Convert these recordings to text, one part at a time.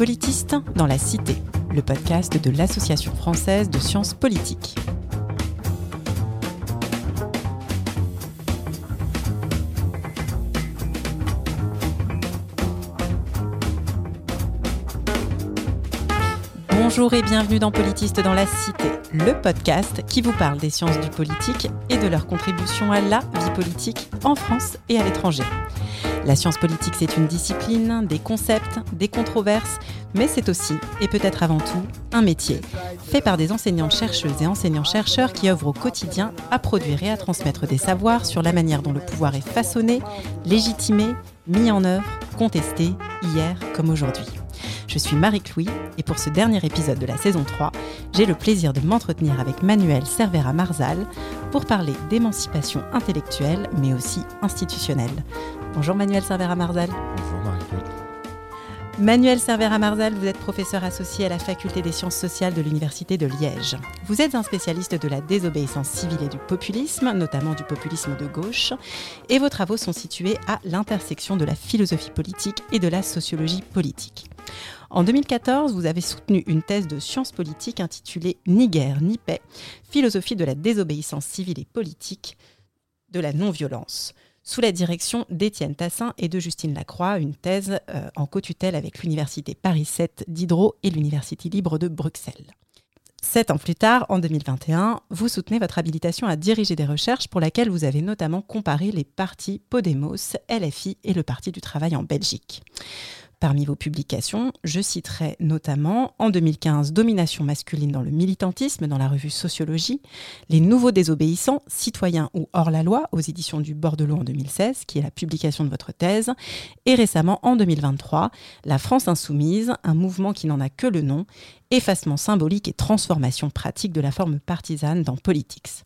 Politiste dans la Cité, le podcast de l'Association française de sciences politiques. Bonjour et bienvenue dans Politiste dans la Cité, le podcast qui vous parle des sciences du politique et de leur contribution à la vie politique en France et à l'étranger. La science politique, c'est une discipline, des concepts, des controverses, mais c'est aussi, et peut-être avant tout, un métier, fait par des enseignantes-chercheuses et enseignants-chercheurs qui œuvrent au quotidien à produire et à transmettre des savoirs sur la manière dont le pouvoir est façonné, légitimé, mis en œuvre, contesté, hier comme aujourd'hui. Je suis Marie-Clouy et pour ce dernier épisode de la saison 3, j'ai le plaisir de m'entretenir avec Manuel Cervera Marzal pour parler d'émancipation intellectuelle mais aussi institutionnelle. Bonjour Manuel Cervera Marzal. Bonjour Marie-Claude. Manuel Cervera Marzal, vous êtes professeur associé à la faculté des sciences sociales de l'Université de Liège. Vous êtes un spécialiste de la désobéissance civile et du populisme, notamment du populisme de gauche, et vos travaux sont situés à l'intersection de la philosophie politique et de la sociologie politique. En 2014, vous avez soutenu une thèse de sciences politiques intitulée Ni guerre ni paix, philosophie de la désobéissance civile et politique, de la non-violence sous la direction d'Étienne Tassin et de Justine Lacroix, une thèse euh, en co-tutelle avec l'Université Paris 7 d'Hydro et l'Université libre de Bruxelles. Sept ans plus tard, en 2021, vous soutenez votre habilitation à diriger des recherches pour laquelle vous avez notamment comparé les partis Podemos, LFI et le Parti du Travail en Belgique. Parmi vos publications, je citerai notamment en 2015 Domination masculine dans le militantisme dans la revue Sociologie, Les nouveaux désobéissants, citoyens ou hors la loi aux éditions du Bordelot en 2016, qui est la publication de votre thèse, et récemment en 2023 La France insoumise, un mouvement qui n'en a que le nom, effacement symbolique et transformation pratique de la forme partisane dans Politics.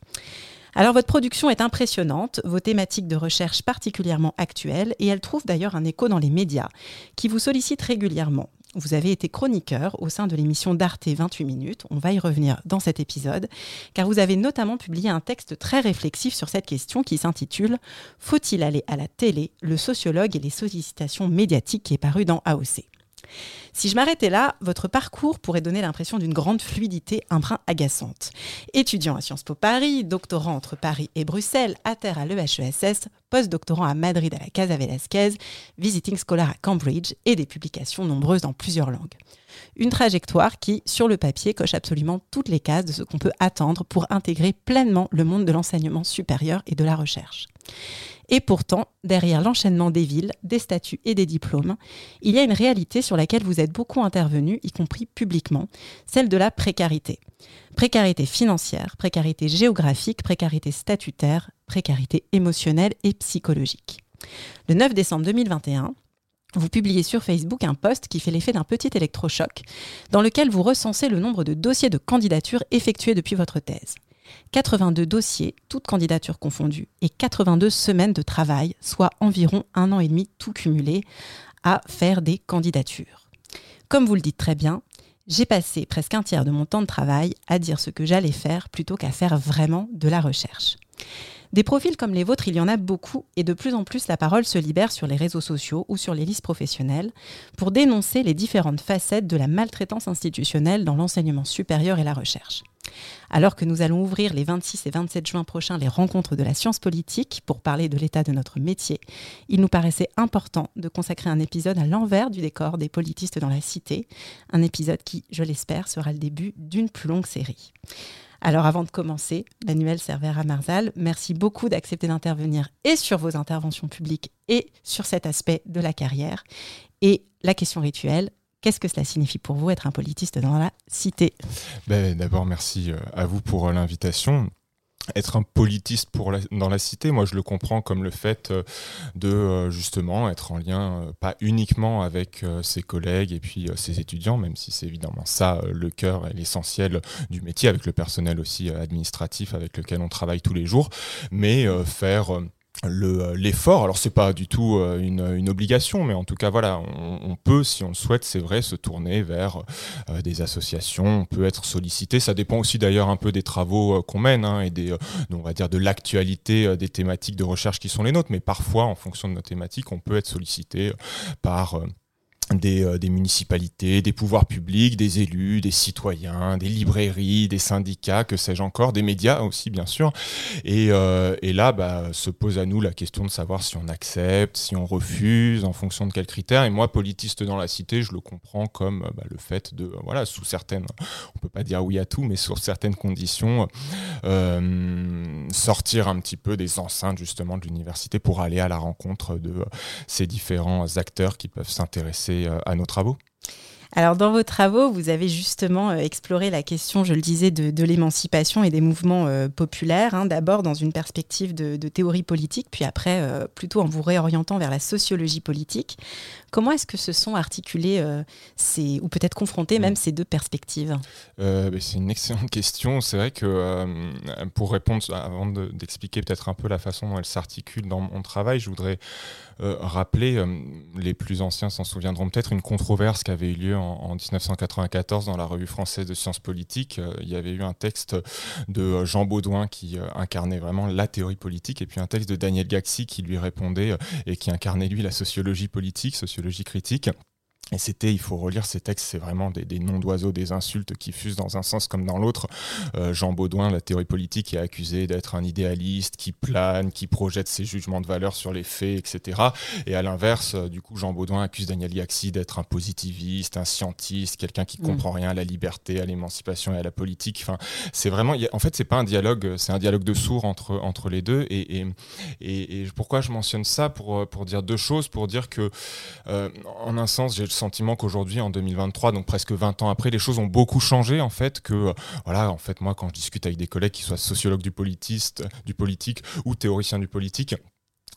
Alors votre production est impressionnante, vos thématiques de recherche particulièrement actuelles, et elles trouvent d'ailleurs un écho dans les médias, qui vous sollicitent régulièrement. Vous avez été chroniqueur au sein de l'émission d'Arte 28 minutes, on va y revenir dans cet épisode, car vous avez notamment publié un texte très réflexif sur cette question qui s'intitule Faut-il aller à la télé? Le sociologue et les sollicitations médiatiques qui est paru dans AOC. Si je m'arrêtais là, votre parcours pourrait donner l'impression d'une grande fluidité un brin agaçante. Étudiant à Sciences Po Paris, doctorant entre Paris et Bruxelles, à terre à l'EHESS, post-doctorant à Madrid à la Casa Velasquez, visiting scholar à Cambridge et des publications nombreuses dans plusieurs langues. Une trajectoire qui, sur le papier, coche absolument toutes les cases de ce qu'on peut attendre pour intégrer pleinement le monde de l'enseignement supérieur et de la recherche. Et pourtant, derrière l'enchaînement des villes, des statuts et des diplômes, il y a une réalité sur laquelle vous êtes beaucoup intervenu, y compris publiquement, celle de la précarité. Précarité financière, précarité géographique, précarité statutaire, précarité émotionnelle et psychologique. Le 9 décembre 2021, vous publiez sur Facebook un post qui fait l'effet d'un petit électrochoc, dans lequel vous recensez le nombre de dossiers de candidature effectués depuis votre thèse. 82 dossiers, toutes candidatures confondues, et 82 semaines de travail, soit environ un an et demi tout cumulé, à faire des candidatures. Comme vous le dites très bien, j'ai passé presque un tiers de mon temps de travail à dire ce que j'allais faire plutôt qu'à faire vraiment de la recherche. Des profils comme les vôtres, il y en a beaucoup et de plus en plus la parole se libère sur les réseaux sociaux ou sur les listes professionnelles pour dénoncer les différentes facettes de la maltraitance institutionnelle dans l'enseignement supérieur et la recherche. Alors que nous allons ouvrir les 26 et 27 juin prochains les rencontres de la science politique pour parler de l'état de notre métier, il nous paraissait important de consacrer un épisode à l'envers du décor des politistes dans la cité, un épisode qui, je l'espère, sera le début d'une plus longue série. Alors avant de commencer, Manuel Cervera Marzal, merci beaucoup d'accepter d'intervenir et sur vos interventions publiques et sur cet aspect de la carrière. Et la question rituelle, Qu'est-ce que cela signifie pour vous être un politiste dans la cité? Ben, D'abord, merci euh, à vous pour euh, l'invitation. Être un politiste pour dans la cité, moi je le comprends comme le fait euh, de justement être en lien pas uniquement avec ses collègues et puis ses étudiants, même si c'est évidemment ça le cœur et l'essentiel du métier, avec le personnel aussi administratif avec lequel on travaille tous les jours, mais faire euh, l'effort. Alors c'est pas du tout euh, une, obligation, mais en tout cas voilà, on, peut, si on le souhaite, c'est vrai, se tourner vers euh, des associations. On peut être sollicité. Ça dépend aussi d'ailleurs un peu des travaux qu'on mène hein, et des, on va dire de l'actualité des thématiques de recherche qui sont les nôtres. Mais parfois, en fonction de nos thématiques, on peut être sollicité par des, des, municipalités, des pouvoirs publics, des élus, des citoyens, des librairies, des syndicats, que sais-je encore, des médias aussi bien sûr. Et, et là, bah, se pose à nous la question de savoir si on accepte, si on refuse, en fonction de quels critères. Et moi, politiste dans la cité, je le comprends comme bah, le fait de, voilà, sous certaines, on peut pas dire oui à tout, mais sous certaines conditions, euh, sortir un petit peu des enceintes justement de l'université pour aller à la rencontre de euh, ces différents acteurs qui peuvent s'intéresser euh, à nos travaux. Alors, dans vos travaux, vous avez justement exploré la question, je le disais, de, l'émancipation et des mouvements populaires, hein, d'abord dans une perspective de, théorie politique, puis après plutôt en vous réorientant vers la sociologie politique. Comment est-ce que se sont articulées euh, ces, ou peut-être confrontées même mm. ces deux perspectives? Euh, C'est une excellente question. C'est vrai que euh, pour répondre, avant d'expliquer peut-être un peu la façon dont elle s'articule dans mon travail, je voudrais rappeler, les plus anciens s'en souviendront peut-être, une controverse qui avait eu lieu en, 1994 dans la revue française de sciences politiques. il y avait eu un texte de Jean Baudouin qui incarnait vraiment la théorie politique et puis un texte de Daniel Gaxi qui lui répondait et qui incarnait lui la sociologie politique, sociologie critique. Et c'était, il faut relire ces textes, c'est vraiment des, noms d'oiseaux, des insultes qui fusent dans un sens comme dans l'autre. Euh, Jean Baudouin, la théorie politique, est accusé d'être un idéaliste qui plane, qui projette ses jugements de valeur sur les faits, etc. Et à l'inverse, euh, du coup, Jean Baudouin accuse Daniel Yaxi d'être un positiviste, un scientiste, quelqu'un qui mm. comprend rien à la liberté, à l'émancipation et à la politique. Enfin, c'est vraiment, en fait, c'est pas un dialogue, c'est un dialogue de sourds entre, entre les deux. Et, et, et, pourquoi je mentionne ça pour, pour dire deux choses, pour dire que, euh, en un sens, j'ai sentiment qu'aujourd'hui, en 2023, donc presque 20 ans après, les choses ont beaucoup changé en fait. Que euh, voilà, en fait, moi, quand je discute avec des collègues qui soient sociologues du politiste, du politique ou théoriciens du politique,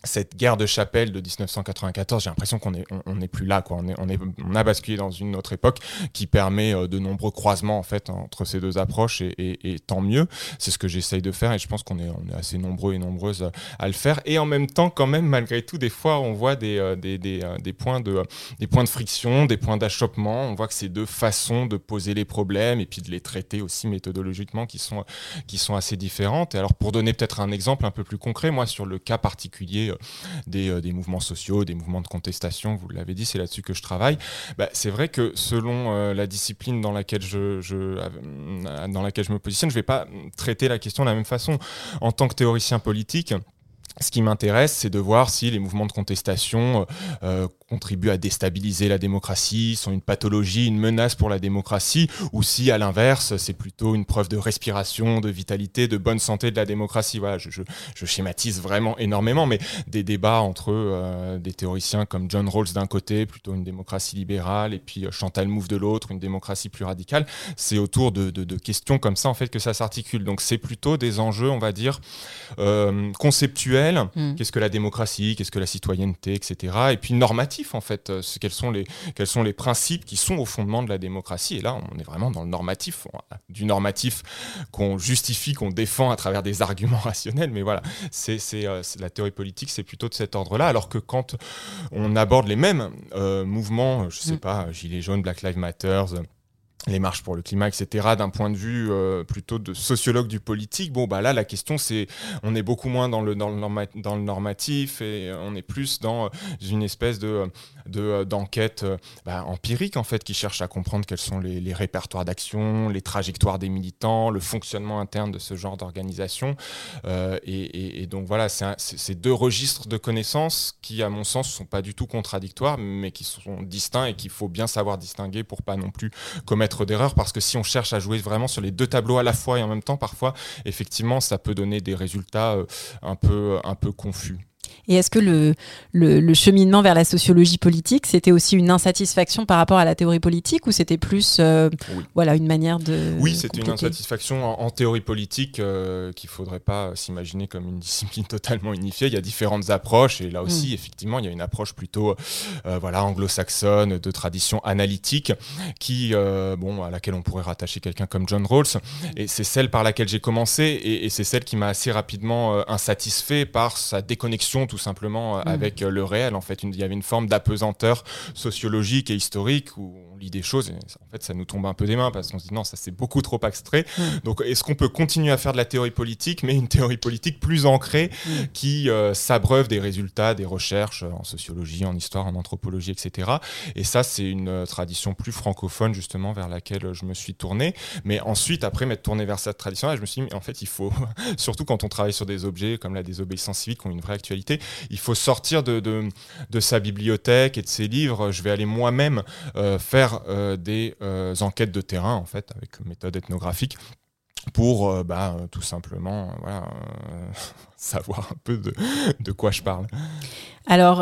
cette guerre de chapelle de 1994, j'ai l'impression qu'on n'est on, plus là, quoi. On, est, on, est, on a basculé dans une autre époque qui permet euh, de nombreux croisements en fait entre ces deux approches et, tant mieux. C'est ce que j'essaye de faire et je pense qu'on est, on est assez nombreux et nombreuses à le faire. Et en même temps, quand même, malgré tout, des fois, on voit des, euh, des, des, euh, des points, de, des points de friction, des points d'achoppement. On voit que c'est deux façons de poser les problèmes et puis de les traiter aussi méthodologiquement qui sont, qui sont assez différentes. Et alors, pour donner peut-être un exemple un peu plus concret, moi, sur le cas particulier euh, euh, des, mouvements sociaux, des mouvements de contestation, vous l'avez dit, c'est là-dessus que je travaille. Bah, c'est vrai que selon euh, la discipline dans laquelle je, dans laquelle je me positionne, je ne vais pas traiter la question de la même façon. En tant que théoricien politique, ce qui m'intéresse, c'est de voir si les mouvements de contestation euh, euh, contribuent à déstabiliser la démocratie, sont une pathologie, une menace pour la démocratie, ou si, à l'inverse, c'est plutôt une preuve de respiration, de vitalité, de bonne santé de la démocratie. Voilà, je, schématise vraiment énormément, mais des débats entre euh, des théoriciens comme John Rawls d'un côté, plutôt une démocratie libérale, et puis Chantal Mouffe de l'autre, une démocratie plus radicale, c'est autour de, questions comme ça, en fait, que ça s'articule. Donc c'est plutôt des enjeux, on va dire, conceptuels Hmm. qu'est-ce que la démocratie, qu'est-ce que la citoyenneté, etc. Et puis normatif, en fait, euh, quels, sont les, quels sont les principes qui sont au fondement de la démocratie? Et là, on est vraiment dans le normatif, du normatif qu'on justifie, qu'on défend à travers des arguments rationnels. Mais voilà, c'est euh, la théorie politique, c'est plutôt de cet ordre-là. Alors que quand on aborde les mêmes euh, mouvements, je sais hmm. pas, Gilets jaunes, Black Lives Matter, les marches pour le climat, etc., d'un point de vue euh, plutôt de sociologue du politique, bon, bah là, la question, c'est, on est beaucoup moins dans le, dans le, dans le normatif et on est plus dans une espèce de, de euh, d'enquête bah, empirique, en fait, qui cherche à comprendre quels sont les, répertoires d'action, les trajectoires des militants, le fonctionnement interne de ce genre d'organisation. et, et, donc, voilà, c'est deux registres de connaissances qui, à mon sens, sont pas du tout contradictoires, mais qui sont distincts et qu'il faut bien savoir distinguer pour pas non plus commettre d'erreurs parce que si on cherche à jouer vraiment sur les deux tableaux à la fois et en même temps, parfois, effectivement, ça peut donner des résultats euh, un peu, un peu confus. Et est-ce que le, le, cheminement vers la sociologie politique, c'était aussi une insatisfaction par rapport à la théorie politique ou c'était plus euh, voilà, une manière de... Oui, c'était une insatisfaction en, théorie politique qu'il euh, qu'il ne faudrait pas s'imaginer comme une discipline totalement unifiée. Il y a différentes approches et là aussi, mm. effectivement, il y a une approche plutôt euh, voilà, anglo-saxonne, de tradition analytique, qui, bon, à laquelle on pourrait rattacher quelqu'un comme John Rawls. Et c'est celle par laquelle j'ai commencé et, et c'est celle qui m'a assez rapidement insatisfait par sa déconnexion tout simplement euh, mm. avec euh, le réel. En fait, il y avait une forme d'apesanteur sociologique et historique où on lit des choses et en fait ça nous tombe un peu des mains parce qu'on se dit non ça c'est beaucoup trop abstrait. Donc est-ce qu'on peut continuer à faire de la théorie politique mais une théorie politique plus ancrée qui euh, s'abreuve des résultats des recherches en sociologie, en histoire, en anthropologie, etc. Et ça c'est une euh, tradition plus francophone justement vers laquelle je me suis tourné. Mais ensuite après m'être tourné vers cette tradition-là, je me suis dit mais en fait il faut surtout quand on travaille sur des objets comme la désobéissance civique qui ont une vraie actualité, il faut sortir de, de, de sa bibliothèque et de ses livres. Je vais aller moi-même euh, faire euh, des euh, enquêtes de terrain, en fait, avec méthode ethnographique pour bah, tout simplement savoir un peu de, de, quoi je parle. Alors,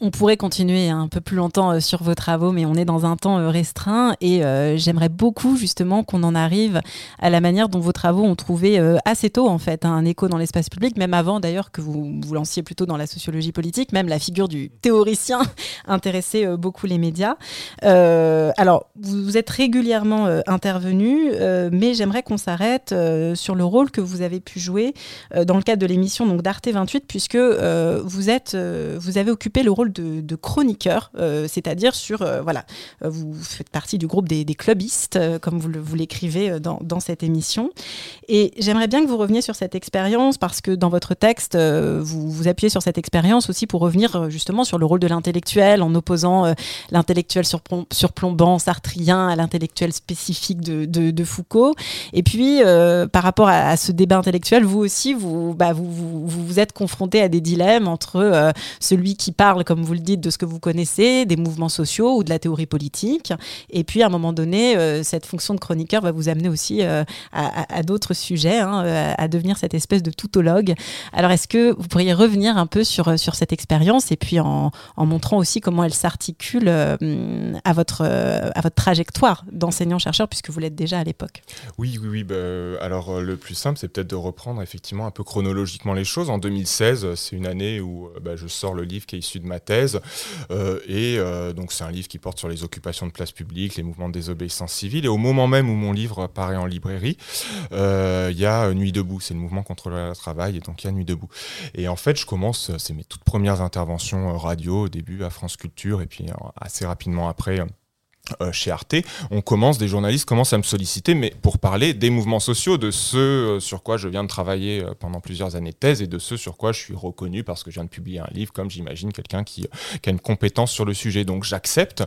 on pourrait continuer un peu plus longtemps euh, sur vos travaux, mais on est dans un temps euh, restreint et euh, j'aimerais beaucoup justement qu'on en arrive à la manière dont vos travaux ont trouvé assez tôt en fait un écho dans l'espace public, même avant d'ailleurs que vous vous lanciez plutôt dans la sociologie politique, même la figure du théoricien intéressait beaucoup les médias. alors, vous, êtes régulièrement intervenu, mais j'aimerais qu'on s'arrête sur le rôle que vous avez pu jouer dans le cadre de l'émission donc d'Arte 28, puisque vous êtes, vous avez occupé le rôle de, chroniqueur, euh, c'est-à-dire sur, euh, voilà, euh, vous faites partie du groupe des, clubistes, comme vous, l'écrivez dans, cette émission. Et j'aimerais bien que vous reveniez sur cette expérience, parce que dans votre texte, vous vous appuyez sur cette expérience aussi pour revenir justement sur le rôle de l'intellectuel, en opposant l'intellectuel surplombant sartrien à l'intellectuel spécifique de, Foucault. Et puis, par rapport à, ce débat intellectuel, vous aussi, vous, bah, vous, vous, vous, êtes confronté à des dilemmes entre celui qui parle, comme comme vous le dites, de ce que vous connaissez, des mouvements sociaux ou de la théorie politique. Et puis, à un moment donné, euh, cette fonction de chroniqueur va vous amener aussi euh, à, d'autres sujets, hein, euh, à devenir cette espèce de toutologue. Alors, est-ce que vous pourriez revenir un peu sur, sur cette expérience et puis en, montrant aussi comment elle s'articule à, votre, à votre trajectoire d'enseignant-chercheur, puisque vous l'êtes déjà à l'époque? Oui, oui, oui. Bah, alors, le plus simple, c'est peut-être de reprendre effectivement un peu chronologiquement les choses. En 2016, c'est une année où bah, je sors le livre qui est issu de ma thèse. Euh, et euh, donc c'est un livre qui porte sur les occupations de place publique, les mouvements de désobéissance civile. Et au moment même où mon livre apparaît en librairie, euh, il y a Nuit debout, c'est le mouvement contre le travail, et donc il y a Nuit debout. Et en fait, je commence, c'est mes toutes premières interventions radio au début à France Culture, et puis assez rapidement après euh, chez Arte, on commence, des journalistes commencent à me solliciter, mais pour parler des mouvements sociaux, de ceux euh, sur quoi je viens de travailler euh, pendant plusieurs années de thèse et de ceux sur quoi je suis reconnu parce que je viens de publier un livre, comme j'imagine quelqu'un qui, a une compétence sur le sujet. Donc j'accepte.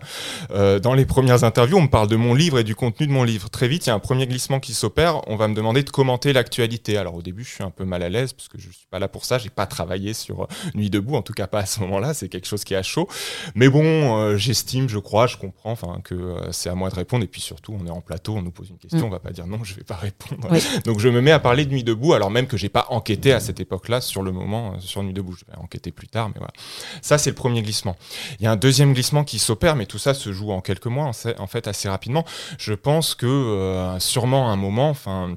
dans les premières interviews, on me parle de mon livre et du contenu de mon livre. Très vite, il y a un premier glissement qui s'opère. On va me demander de commenter l'actualité. Alors au début, je suis un peu mal à l'aise parce que je suis pas là pour ça. J'ai pas travaillé sur Nuit debout, en tout cas pas à ce moment-là. C'est quelque chose qui est à chaud. Mais bon, j'estime, je crois, je comprends, enfin que euh, c'est à moi de répondre. Et puis surtout, on est en plateau, on nous pose une question, mm. on va pas dire non, je vais pas répondre. Donc je me mets à parler de Nuit debout, alors même que j'ai pas enquêté à cette époque-là sur le moment euh, sur Nuit debout. Je vais enquêter plus tard, mais voilà. Ça, c'est le premier glissement. Il y a un deuxième glissement qui s'opère, mais tout ça se joue en quelques mois, en fait, assez rapidement. Je pense que euh, sûrement un moment, enfin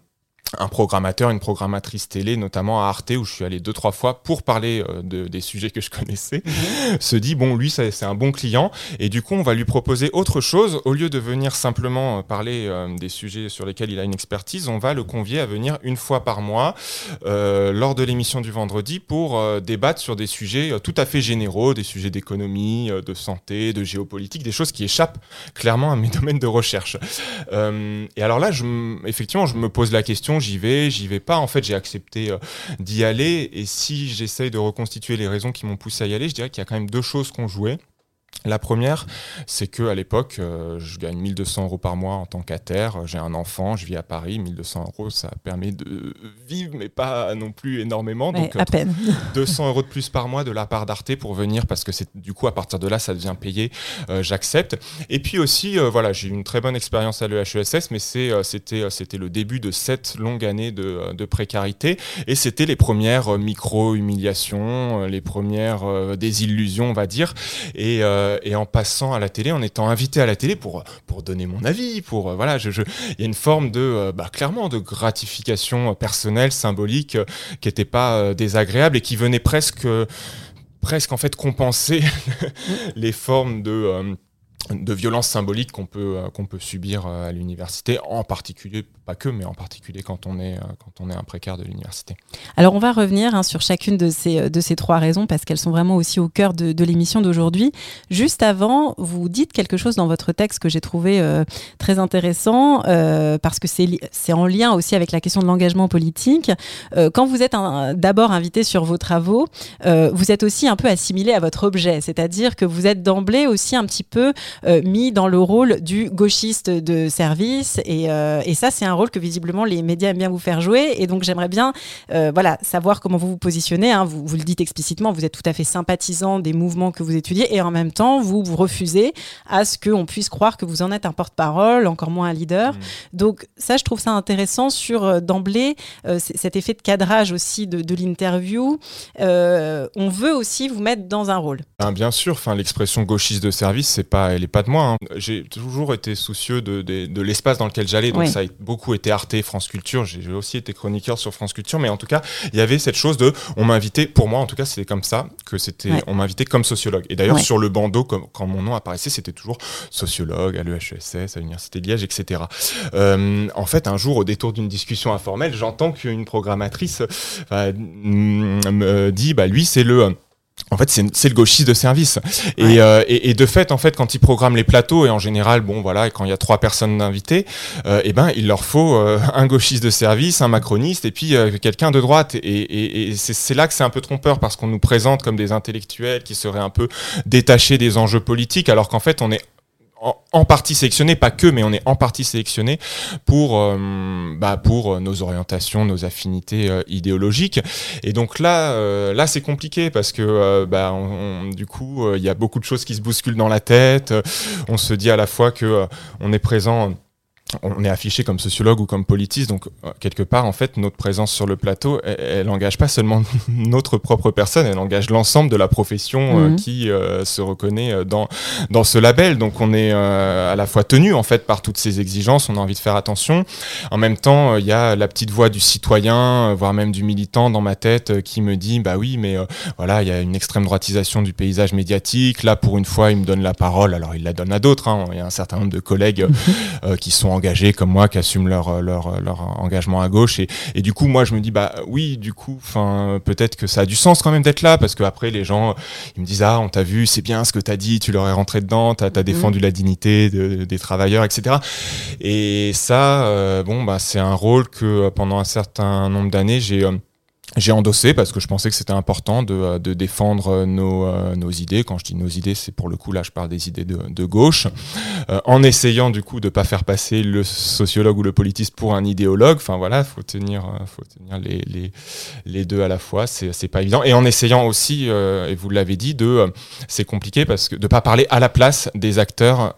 un programmateur, une programmatrice télé, notamment à Arte, où je suis allé deux, trois fois pour parler euh, de, des sujets que je connaissais, mhm. se dit, bon, lui, c'est un bon client, et du coup, on va lui proposer autre chose. Au lieu de venir simplement euh, parler euh, des sujets sur lesquels il a une expertise, on va le convier à venir une fois par mois, lors de l'émission du vendredi, pour débattre sur des sujets tout à fait généraux, des sujets d'économie, de santé, de géopolitique, des choses qui échappent clairement à mes domaines de recherche. et alors là, je, effectivement, je me pose la question, j'y vais, j'y vais pas. En fait, j'ai accepté euh, d'y aller. Et si j'essaye de reconstituer les raisons qui m'ont poussé à y aller, je dirais qu'il y a quand même deux choses qu'on jouait. La première, c'est que à l'époque, euh, je gagne 1200 euros par mois en tant qu'ater. J'ai un enfant, je vis à Paris. 1200 euros, ça permet de vivre, mais pas non plus énormément. Donc, à peine. 200 euros de plus par mois de la part d'Arte pour venir, parce que c'est du coup à partir de là, ça devient payé. Euh, j'accepte. Et puis aussi, euh, voilà, j'ai eu une très bonne expérience à l'EHESS, mais c'était c'était le début de sept longues années de, de précarité, et c'était les premières micro humiliations, les premières désillusions, on va dire, et euh, et en passant à la télé, en étant invité à la télé pour, pour donner mon avis, pour euh, voilà, je, il y a une forme de euh, bah, clairement de gratification personnelle, symbolique, qui n'était pas désagréable et qui venait presque presque en fait compenser les formes de de violences symboliques qu'on peut, euh, qu'on peut subir euh, à l'université, en particulier, pas que, mais en particulier quand on est, euh, quand on est un précaire de l'université. Alors on va revenir hein, sur chacune de ces, de ces trois raisons parce qu'elles sont vraiment aussi au cœur de, l'émission d'aujourd'hui. Juste avant, vous dites quelque chose dans votre texte que j'ai trouvé très intéressant parce que c'est en lien aussi avec la question de l'engagement politique. Quand vous êtes d'abord invité sur vos travaux, vous êtes aussi un peu assimilé à votre objet, c'est-à-dire que vous êtes d'emblée aussi un petit peu mis dans le rôle du gauchiste de service. Et, euh, et ça, c'est un rôle que visiblement les médias aiment bien vous faire jouer. Et donc, j'aimerais bien euh, voilà, savoir comment vous vous positionnez. Hein. Vous, vous, le dites explicitement, vous êtes tout à fait sympathisant des mouvements que vous étudiez. Et en même temps, vous vous refusez à ce qu'on puisse croire que vous en êtes un porte-parole, encore moins un leader. Mmh. Donc, ça, je trouve ça intéressant sur d'emblée cet effet de cadrage aussi de, de l'interview. on veut aussi vous mettre dans un rôle. Ben, bien sûr, enfin, l'expression gauchiste de service, c'est pas, elle est pas de moi. Hein. J'ai toujours été soucieux de, de, l'espace dans lequel j'allais, donc ça a beaucoup été Arte, France Culture. J'ai aussi été chroniqueur sur France Culture, mais en tout cas, il y avait cette chose de, on m'a invité, pour moi en tout cas, c'était comme ça, que c'était, on m'a invité comme sociologue. Et d'ailleurs, sur le bandeau, comme, quand mon nom apparaissait, c'était toujours sociologue à l'EHESS, à l'Université de Liège, etc. Euh, en fait, un jour, au détour d'une discussion informelle, j'entends qu'une programmatrice euh, me dit, bah lui, c'est le en fait, c'est le gauchiste de service. Euh, et, et, de fait, en fait, quand ils programment les plateaux, et en général, bon, voilà, et quand il y a trois personnes invitées, euh, eh ben, il leur faut euh, un gauchiste de service, un macroniste, et puis euh, quelqu'un de droite. Et, et c'est là que c'est un peu trompeur, parce qu'on nous présente comme des intellectuels qui seraient un peu détachés des enjeux politiques, alors qu'en fait, on est en, partie sélectionné, pas que, mais on est en partie sélectionné pour, euh, bah, pour nos orientations, nos affinités euh, idéologiques. Et donc là, euh, là c'est compliqué parce que bah, du coup, il y a beaucoup de choses qui se bousculent dans la tête. On se dit à la fois que on est présent on est affiché comme sociologue ou comme politiste, donc euh, quelque part, en fait, notre présence sur le plateau, elle, n'engage pas seulement notre propre personne, elle engage l'ensemble de la profession euh, mhm. qui euh, se reconnaît dans, dans ce label. Donc on est à la fois tenu, en fait, par toutes ces exigences, on a envie de faire attention. En même temps, il y a la petite voix du citoyen, voire même du militant dans ma tête qui me dit, bah oui, mais voilà, il y a une extrême droitisation du paysage médiatique. Là, pour une fois, il me donne la parole, alors il la donne à d'autres. Hein. Il y a un certain nombre de collègues mhm. qui sont en engagés comme moi qui assument leur, leur, leur engagement à gauche. Et, et, du coup, moi, je me dis, bah oui, du coup, enfin, peut-être que ça a du sens quand même d'être là, parce qu'après, les gens, ils me disent, ah, on t'a vu, c'est bien ce que t'as dit, tu leur es rentré dedans, t'as as défendu mhm. la dignité des travailleurs, etc. Et ça, euh, bon, bah, c'est un rôle que pendant un certain nombre d'années, j'ai euh, j'ai endossé parce que je pensais que c'était important de, euh, de défendre euh, nos, euh, nos, idées. Quand je dis nos idées, c'est pour le coup là, je parle des idées de, de gauche, en essayant du coup de pas faire passer le sociologue ou le politiste pour un idéologue. Enfin voilà, faut tenir, faut tenir les, les, les, deux à la fois. C'est pas évident. Et en essayant aussi, et vous l'avez dit, de c'est compliqué parce que de pas parler à la place des acteurs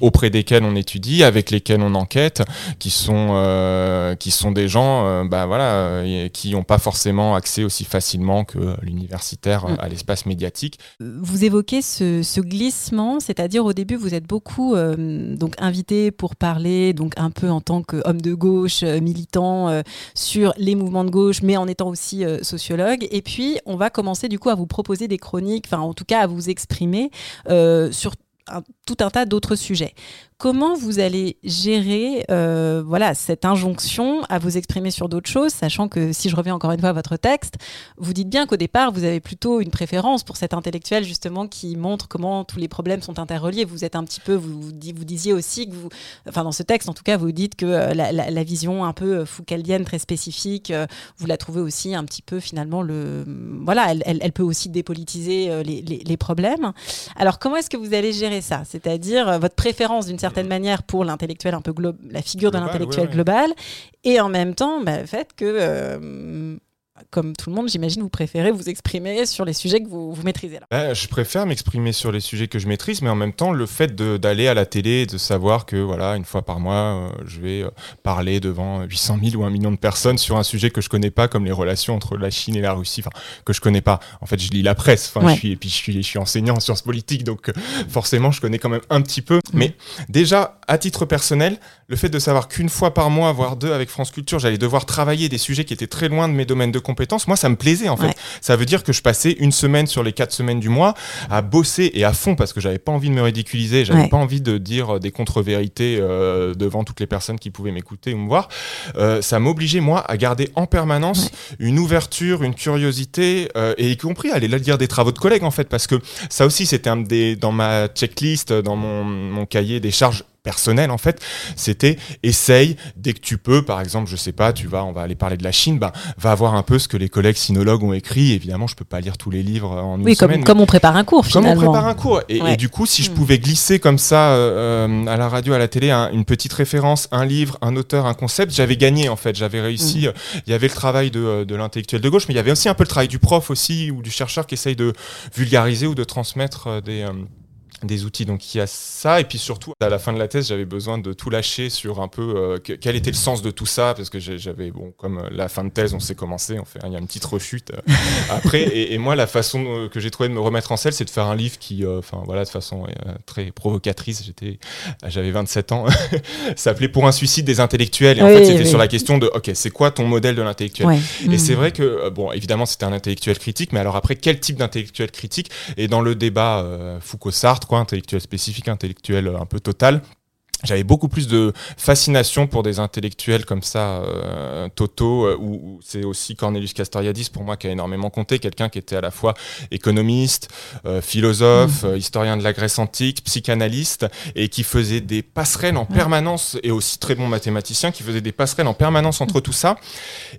auprès desquels on étudie, avec lesquels on enquête, qui sont qui sont des gens, bah voilà, qui ont pas forcément accès aussi facilement que l'universitaire mm. à l'espace médiatique. Vous évoquez ce, glissement, c'est-à-dire au début vous êtes beaucoup euh, donc invité pour parler donc un peu en tant qu'homme de gauche, euh, militant euh, sur les mouvements de gauche, mais en étant aussi sociologue. Et puis on va commencer du coup à vous proposer des chroniques, enfin en tout cas à vous exprimer sur tout un tas d'autres sujets. Comment vous allez gérer euh, voilà, cette injonction à vous exprimer sur d'autres choses, sachant que si je reviens encore une fois à votre texte, vous dites bien qu'au départ, vous avez plutôt une préférence pour cet intellectuel justement qui montre comment tous les problèmes sont interreliés. Vous êtes un petit peu, vous, vous disiez aussi que vous, enfin dans ce texte en tout cas, vous dites que euh, la, vision un peu foucaldienne très spécifique, euh, vous la trouvez aussi un petit peu finalement le, voilà, elle, peut aussi dépolitiser les, les problèmes. Alors comment est-ce que vous allez gérer ça. C'est-à-dire votre préférence d'une certaine manière pour l'intellectuel un peu la figure de l'intellectuel global, et en même temps bah, le fait que euh, comme tout le monde, j'imagine, vous préférez vous exprimer sur les sujets que vous, vous maîtrisez. Là. Bah, je préfère m'exprimer sur les sujets que je maîtrise, mais en même temps, le fait d'aller à la télé, de savoir que voilà, une fois par mois, euh, je vais euh, parler devant 800 000 ou un million de personnes sur un sujet que je connais pas, comme les relations entre la Chine et la Russie, enfin que je connais pas. En fait, je lis la presse, enfin, je suis et puis je suis, je suis enseignant en sciences politiques, donc euh, forcément, je connais quand même un petit peu. Mm. Mais déjà, à titre personnel, le fait de savoir qu'une fois par mois, voire deux, avec France Culture, j'allais devoir travailler des sujets qui étaient très loin de mes domaines de compétences, moi, ça me plaisait en fait. Ça veut dire que je passais une semaine sur les quatre semaines du mois à bosser et à fond parce que j'avais pas envie de me ridiculiser, j'avais pas envie de dire des contre-vérités euh, devant toutes les personnes qui pouvaient m'écouter ou me voir. Euh, ça m'obligeait moi à garder en permanence une ouverture, une curiosité euh, et y compris à aller lire des travaux de collègues en fait parce que ça aussi c'était un des dans ma checklist, dans mon, mon cahier des charges personnel en fait, c'était essaye dès que tu peux, par exemple, je sais pas, tu vas, on va aller parler de la Chine, ben va voir un peu ce que les collègues sinologues ont écrit. Évidemment, je peux pas lire tous les livres en une oui, semaine. Oui, comme, on prépare un cours finalement. Comme on prépare un cours. Et, du coup, si je hmm. pouvais glisser comme ça euh, à la radio, à la télé, une petite référence, un livre, un auteur, un concept, j'avais gagné en fait. J'avais réussi. Hmm. Il y avait le travail de, de l'intellectuel de gauche, mais il y avait aussi un peu le travail du prof aussi ou du chercheur qui essaye de vulgariser ou de transmettre euh, des euh, des outils. Donc il y a ça, et puis surtout à la fin de la thèse, j'avais besoin de tout lâcher sur un peu euh, quel était le sens de tout ça, parce que j'avais, bon, comme euh, la fin de thèse, on s'est commencé, on fait, il y a une petite rechute euh, après, et, moi la façon que j'ai trouvé de me remettre en selle, c'est de faire un livre qui, enfin voilà, de façon très provocatrice, j'étais, j'avais 27 ans, s'appelait Pour un suicide des intellectuels, et en fait c'était sur la question de, ok, c'est quoi ton modèle de l'intellectuel? Et mmh. c'est vrai que, bon, évidemment c'était un intellectuel critique, mais alors après, quel type d'intellectuel critique? Et dans le débat Foucault-Sartre, intellectuel spécifique, intellectuel un peu total j'avais beaucoup plus de fascination pour des intellectuels comme ça, euh, Toto, euh, ou, c'est aussi Cornelius Castoriadis pour moi qui a énormément compté, quelqu'un qui était à la fois économiste, euh, philosophe, mm. historien de la Grèce antique, psychanalyste, et qui faisait des passerelles en permanence, et aussi très bon mathématicien, qui faisait des passerelles en permanence entre tout ça.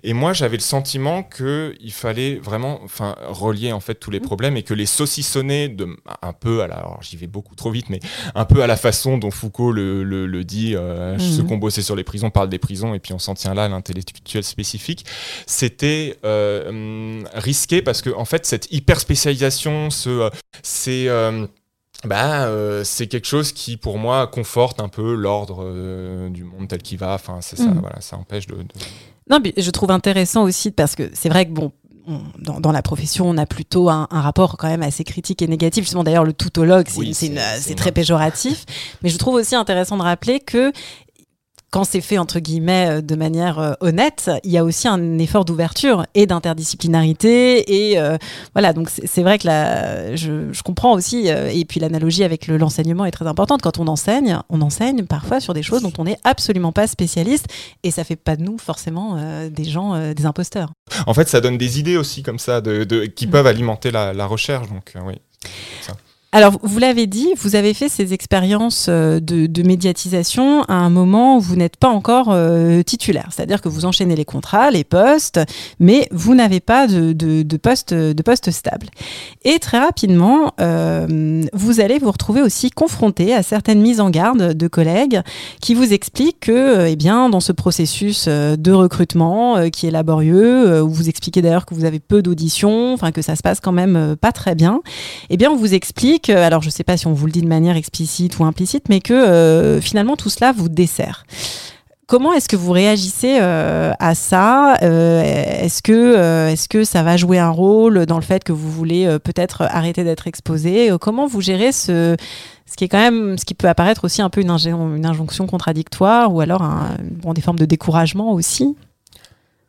Et moi, j'avais le sentiment qu'il fallait vraiment enfin, relier en fait tous les mm. problèmes et que les saucissonner de, un peu à la, alors j'y vais beaucoup trop vite, mais un peu à la façon dont Foucault le le, dit, euh, ceux qui ont bossé sur les prisons parlent des prisons et puis on s'en tient là à l'intellectuel spécifique, c'était euh, hum, risqué parce que en fait cette hyper spécialisation, ce, euh, c'est bah, c'est quelque chose qui, pour moi, conforte un peu l'ordre du monde tel qu'il va. Enfin, c'est ça, mmh. voilà, ça empêche de, de... Non, mais je trouve intéressant aussi parce que c'est vrai que bon, dans, la profession, on a plutôt un, rapport quand même assez critique et négatif. Justement, d'ailleurs, le toutologue, c'est très péjoratif. Mais je trouve aussi intéressant de rappeler que quand c'est fait entre guillemets euh, de manière euh, honnête, il y a aussi un effort d'ouverture et d'interdisciplinarité et euh, voilà donc c'est vrai que je, comprends aussi et puis l'analogie avec l'enseignement est très importante quand on enseigne, on enseigne parfois sur des choses dont on n'est absolument pas spécialiste et ça fait pas de nous forcément des gens des imposteurs. En fait, ça donne des idées aussi comme ça de, qui mm. peuvent alimenter la, la recherche donc oui. Ça. Alors, vous l'avez dit, vous avez fait ces expériences euh, de, médiatisation à un moment où vous n'êtes pas encore euh, titulaire. C'est-à-dire que vous enchaînez les contrats, les postes, mais vous n'avez pas de, de, poste, de poste stable. Et très rapidement, euh, vous allez vous retrouver aussi confronté à certaines mises en garde de collègues qui vous expliquent que, eh bien, dans ce processus de recrutement qui est laborieux, où vous expliquez d'ailleurs que vous avez peu d'auditions, enfin que ça se passe quand même pas très bien, eh bien, on vous explique alors je ne sais pas si on vous le dit de manière explicite ou implicite, mais que euh, finalement tout cela vous dessert. Comment est-ce que vous réagissez euh, à ça euh, Est-ce que, est que ça va jouer un rôle dans le fait que vous voulez peut-être arrêter d'être exposé? Comment vous gérez ce, ce qui est quand même, ce qui peut apparaître aussi un peu une, une injonction contradictoire ou alors un, bon, des formes de découragement aussi?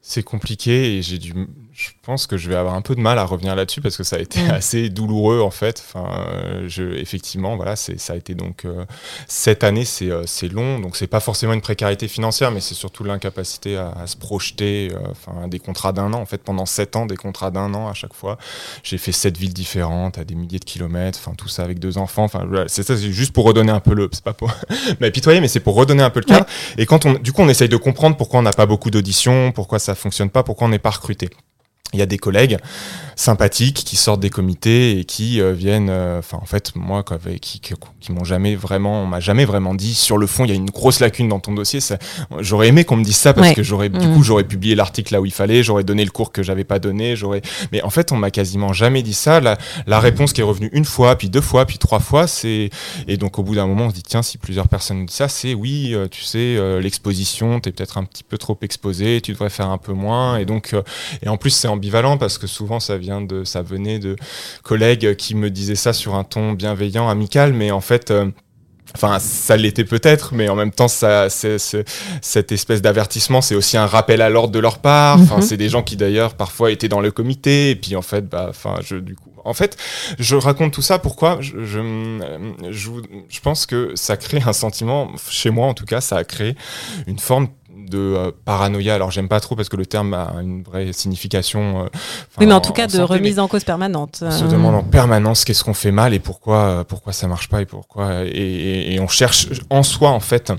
C'est compliqué et j'ai du, je pense que je vais avoir un peu de mal à revenir là-dessus parce que ça a été mm. assez douloureux en fait. Enfin, je, effectivement, voilà, c'est, ça a été donc euh, cette année, c'est, euh, c'est long, donc c'est pas forcément une précarité financière, mais c'est surtout l'incapacité à, se projeter. Euh, enfin, des contrats d'un an en fait, pendant sept ans, des contrats d'un an à chaque fois. J'ai fait sept villes différentes, à des milliers de kilomètres, enfin tout ça avec deux enfants. Enfin, c'est ça, c'est juste pour redonner un peu le, c'est pas pour m'apitoyer, mais c'est pour redonner un peu le cadre. Et quand on, du coup, on essaye de comprendre pourquoi on n'a pas beaucoup d'auditions, pourquoi ça fonctionne pas, pourquoi on n'est pas recruté il y a des collègues sympathiques qui sortent des comités et qui euh, viennent euh, enfin en fait moi qui, qui, qui m'ont jamais vraiment on m'a jamais vraiment dit sur le fond il y a une grosse lacune dans ton dossier j'aurais aimé qu'on me dise ça parce que j'aurais du mmh. coup j'aurais publié l'article là où il fallait j'aurais donné le cours que j'avais pas donné j'aurais mais en fait on m'a quasiment jamais dit ça la, la, réponse qui est revenue une fois puis deux fois puis trois fois c'est et donc au bout d'un moment on se dit tiens si plusieurs personnes disent ça c'est oui euh, tu sais l'exposition t'es peut-être un petit peu trop exposé tu devrais faire un peu moins et donc et en plus c'est ambivalent parce que souvent ça vient de, ça venait de collègues qui me disaient ça sur un ton bienveillant, amical, mais en fait. Euh, Enfin, ça l'était peut-être, mais en même temps, ça, cette espèce d'avertissement, c'est aussi un rappel à l'ordre de leur part. Enfin, mhm. c'est des gens qui d'ailleurs parfois étaient dans le comité, et puis en fait, bah, enfin, je, du coup, en fait, je raconte tout ça pourquoi? Je, je, je, pense que ça crée un sentiment, chez moi en tout cas, ça a créé une forme de euh, paranoïa. Alors j'aime pas trop parce que le terme a une vraie signification. Euh, oui, mais en, tout cas de remise en cause permanente. On se demande en permanence qu'est-ce qu'on fait mal et pourquoi, euh, pourquoi ça marche pas et pourquoi. et, on cherche en soi en fait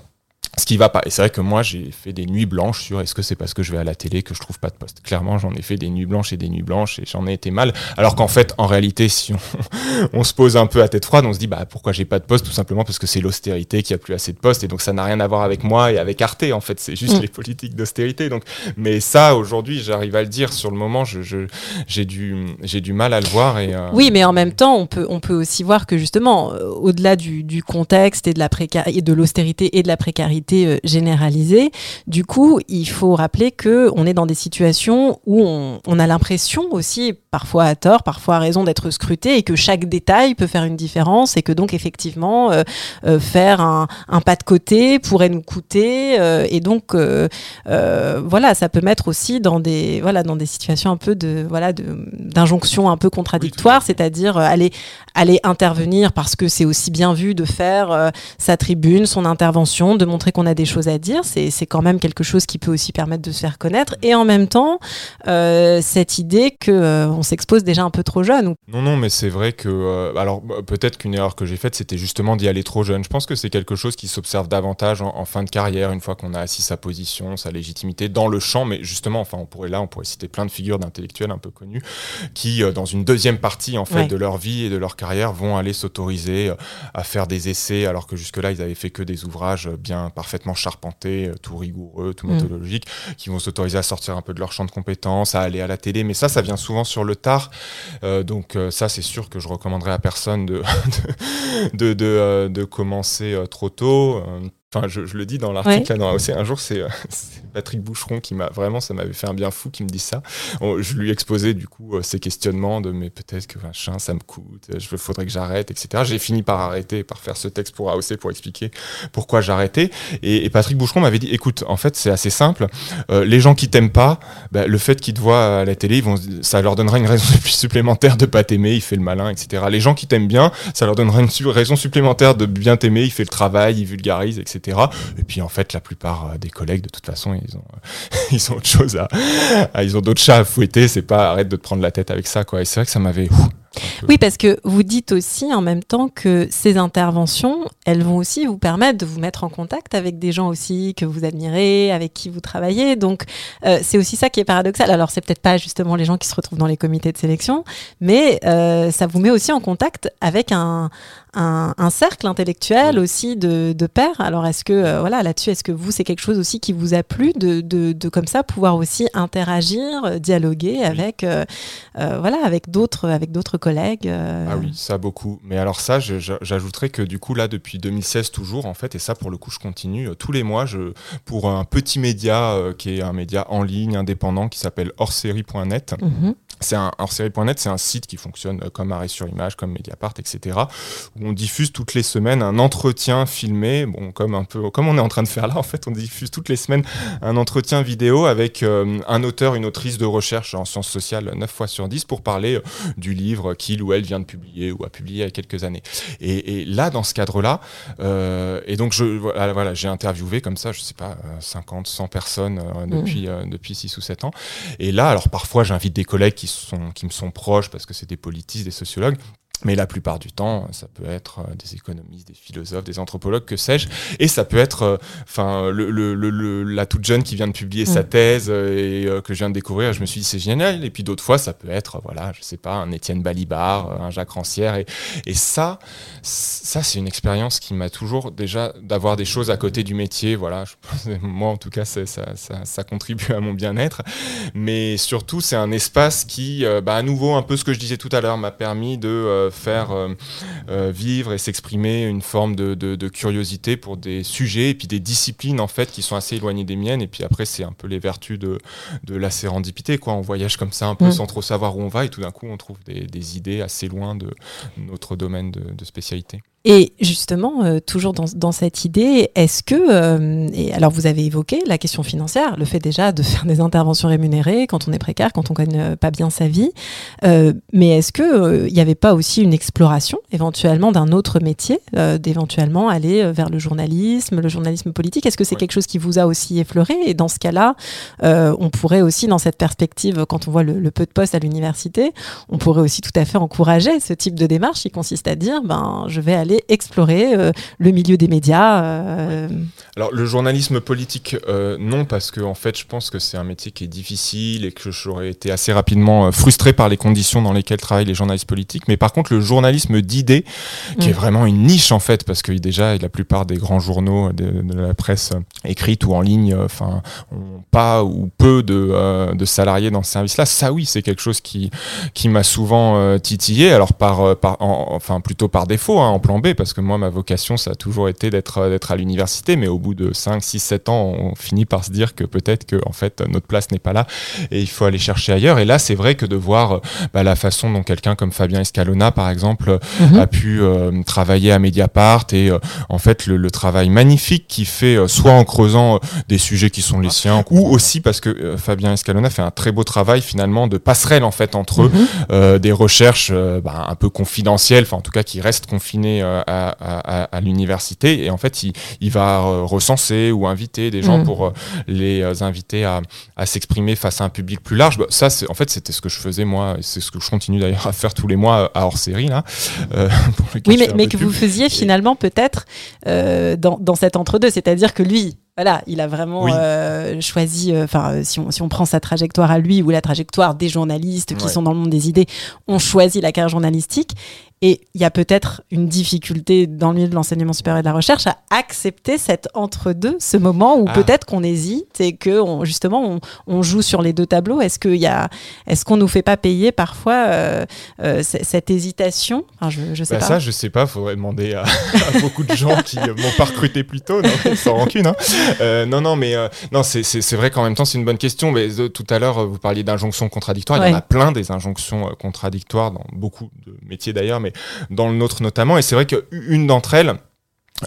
ce qui va pas. Et c'est vrai que moi, j'ai fait des nuits blanches sur est-ce que c'est parce que je vais à la télé que je trouve pas de poste? Clairement, j'en ai fait des nuits blanches et des nuits blanches et j'en ai été mal. Alors qu'en fait, en réalité, si on, se pose un peu à tête froide, on se dit bah pourquoi j'ai pas de poste? Tout simplement parce que c'est l'austérité qui a plus assez de postes et donc ça n'a rien à voir avec moi et avec Arte. En fait, c'est juste mm. les politiques d'austérité. Donc, mais ça, aujourd'hui, j'arrive à le dire. Sur le moment, j'ai je, du, j'ai du mal à le voir. Et, euh, Oui, mais en même temps, on peut, on peut aussi voir que justement, euh, au-delà du, du, contexte et de la précarité, de l'austérité et de la précarité euh, généralisée. Du coup, il faut rappeler que on est dans des situations où on, a l'impression aussi, parfois à tort, parfois à raison, d'être scruté et que chaque détail peut faire une différence et que donc effectivement euh, euh, faire un, pas de côté pourrait nous coûter et donc voilà, ça peut mettre aussi dans des voilà dans des situations un peu de voilà d'injonction un peu contradictoire, c'est-à-dire aller aller intervenir parce que c'est aussi bien vu de faire sa tribune, son intervention, de montrer qu'on a des choses à dire. C'est quand même quelque chose qui peut aussi permettre de se faire connaître. Et en même temps, euh, cette idée qu'on euh, on s'expose déjà un peu trop jeune. Non, non, mais c'est vrai que. Euh, alors, bah, peut-être qu'une erreur que j'ai faite, c'était justement d'y aller trop jeune. Je pense que c'est quelque chose qui s'observe davantage en, fin de carrière, une fois qu'on a assis sa position, sa légitimité dans le champ. Mais justement, enfin, on pourrait là, on pourrait citer plein de figures d'intellectuels un peu connus qui, dans une deuxième partie en fait de leur vie et de leur carrière, vont aller s'autoriser à faire des essais, alors que jusque-là, ils avaient fait que des ouvrages bien parfaitement charpentés, euh, tout rigoureux, tout mm. méthodologique, qui vont s'autoriser à sortir un peu de leur champ de compétences, à aller à la télé. Mais ça, ça vient souvent sur le tard. Euh, donc euh, ça, c'est sûr que je recommanderais à personne de, de, de, de, commencer trop tôt. Enfin, je, le dis dans l'article, là, aussi, un jour, c'est Patrick Boucheron qui m'a vraiment, ça m'avait fait un bien fou qui me dit ça. je lui exposais du coup euh, ces questionnements de mais peut-être que machin, ça me coûte, je faudrait que j'arrête, etc. J'ai fini par arrêter, par faire ce texte pour AOC pour expliquer pourquoi j'arrêtais. Et, Patrick Boucheron m'avait dit écoute, en fait, c'est assez simple. Euh, les gens qui t'aiment pas, bah, le fait qu'ils te voient à la télé, ils vont, ça leur donnera une raison supplémentaire de pas t'aimer, il fait le malin, etc. Les gens qui t'aiment bien, ça leur donnera une raison supplémentaire de bien t'aimer, il fait le travail, il vulgarise, etc. Et puis en fait, la plupart euh, des collègues, de toute façon, ils ont, ils ont autre chose à, ils ont d'autres chats à fouetter. C'est pas arrête de te prendre la tête avec ça, quoi. Et c'est vrai que ça m'avait. Oui, parce que vous dites aussi en même temps que ces interventions, elles vont aussi vous permettre de vous mettre en contact avec des gens aussi que vous admirez, avec qui vous travaillez. Donc, euh, c'est aussi ça qui est paradoxal. Alors, c'est peut-être pas justement les gens qui se retrouvent dans les comités de sélection, mais euh, ça vous met aussi en contact avec un, un, cercle intellectuel aussi de, de pairs. Alors, est-ce que, euh, voilà, là-dessus, est-ce que vous, c'est quelque chose aussi qui vous a plu de, de, de comme ça pouvoir aussi interagir, euh, dialoguer avec, euh, voilà, avec d'autres, avec d'autres collègues Ah oui, ça beaucoup. Mais alors ça, j'ajouterais que du coup, là, depuis 2016 toujours, en fait, et ça, pour le coup, je continue, tous les mois, je, pour un petit média qui est un média en ligne, indépendant, qui s'appelle hors-série.net, mhm. C'est un hors-série.net, c'est un site qui fonctionne comme Arrêt sur Image, comme Mediapart, etc. Où on diffuse toutes les semaines un entretien filmé, bon, comme un peu, comme on est en train de faire là, en fait, on diffuse toutes les semaines un entretien vidéo avec euh, un auteur, une autrice de recherche en sciences sociales 9 fois sur 10 pour parler euh, du livre qu'il ou elle vient de publier ou a publié il y a quelques années. Et, là, dans ce cadre-là, euh, et donc je, voilà, j'ai interviewé comme ça, je sais pas, 50, 100 personnes depuis, mmh. depuis 6 ou 7 ans. Et là, alors parfois, j'invite des collègues qui sont, qui me sont proches parce que c'est des politistes, des sociologues. Mais la plupart du temps, ça peut être euh, des économistes, des philosophes, des anthropologues, que sais-je. Et ça peut être euh, enfin le, le, le, la toute jeune qui vient de publier sa mm. thèse euh, et que je viens de découvrir. Je me suis dit, c'est génial. Et puis d'autres fois, ça peut être, voilà, je sais pas, un Étienne Balibar, un Jacques Rancière. Et, et ça, ça c'est une expérience qui m'a toujours déjà d'avoir des choses à côté du métier. Voilà, moi en tout cas, ça, ça, ça, contribue à mon bien-être. Mais surtout, c'est un espace qui, bah, à nouveau, un peu ce que je disais tout à l'heure, m'a permis de faire vivre et s'exprimer une forme de, de, curiosité pour des sujets et puis des disciplines en fait qui sont assez éloignées des miennes. Et puis après, c'est un peu les vertus de, de la sérendipité. Quoi. On voyage comme ça un peu mm. sans trop savoir où on va et tout d'un coup, on trouve des, des idées assez loin de notre domaine de, de spécialité. Et justement, euh, toujours dans, dans, cette idée, est-ce que, euh, et alors vous avez évoqué la question financière, le fait déjà de faire des interventions rémunérées quand on est précaire, quand on connaît pas bien sa vie, euh, mais est-ce que il n'y avait pas aussi une exploration éventuellement d'un autre métier, d'éventuellement aller vers le journalisme, le journalisme politique? Est-ce que c'est quelque chose qui vous a aussi effleuré? Et dans ce cas-là, on pourrait aussi, dans cette perspective, quand on voit le, le peu de postes à l'université, on pourrait aussi tout à fait encourager ce type de démarche qui consiste à dire, ben, je vais aller explorer euh, le milieu des médias euh. Alors le journalisme politique, euh, non, parce que en fait je pense que c'est un métier qui est difficile et que j'aurais été assez rapidement frustré par les conditions dans lesquelles travaillent les journalistes politiques. Mais par contre le journalisme d'idées, qui est mm. vraiment une niche en fait, parce que déjà la plupart des grands journaux de, la presse écrite ou en ligne, enfin, ont pas ou peu de, de salariés dans ce service-là. Ça oui, c'est quelque chose qui qui m'a souvent titillé. Alors par, par enfin plutôt par défaut, hein, en plan parce que moi, ma vocation, ça a toujours été d'être euh, d'être à l'université, mais au bout de 5, 6, 7 ans, on finit par se dire que peut-être que en fait, notre place n'est pas là et il faut aller chercher ailleurs. Et là, c'est vrai que de voir euh, bah, la façon dont quelqu'un comme Fabien Escalona, par exemple, mhm. a pu euh, travailler à Mediapart et en fait, le, travail magnifique qu'il fait, soit en creusant des sujets qui sont les siens, ou aussi parce que Fabien Escalona fait un très beau travail finalement de passerelle en fait entre mhm. des recherches bah, un peu confidentielles, enfin en tout cas qui restent confinées euh, à, l'université et en fait il, il, va recenser ou inviter des gens mm. pour euh, les inviter à, s'exprimer face à un public plus large. Bah, ça, en fait, c'était ce que je faisais moi, et c'est ce que je continue d'ailleurs à faire tous les mois à hors série là. Euh, oui, mais, mais que vous faisiez finalement peut-être dans, dans cet entre-deux, c'est-à-dire que lui, voilà, il a vraiment choisi, enfin, si, on, si, on, prend sa trajectoire à lui ou la trajectoire des journalistes qui sont dans le monde des idées, on choisit la carrière journalistique. Et il y a peut-être une difficulté dans le milieu de l'enseignement supérieur et de la recherche à accepter cet entre-deux, ce moment où ah. peut-être qu'on hésite et que justement on, joue sur les deux tableaux. Est-ce qu'il y a, est-ce qu'on nous fait pas payer parfois euh, euh, cette hésitation? Je, je sais bah, pas. Ça, je sais pas. Faudrait demander à, beaucoup de gens qui m'ont pas recruté plus tôt, non, sans rancune. Hein. Euh, non, non, mais non, c'est vrai qu'en même temps c'est une bonne question. Mais tout à l'heure vous parliez d'injonctions contradictoires. Il y en a plein des injonctions contradictoires dans beaucoup de métiers d'ailleurs, dans le nôtre notamment. Et c'est vrai qu'une d'entre elles,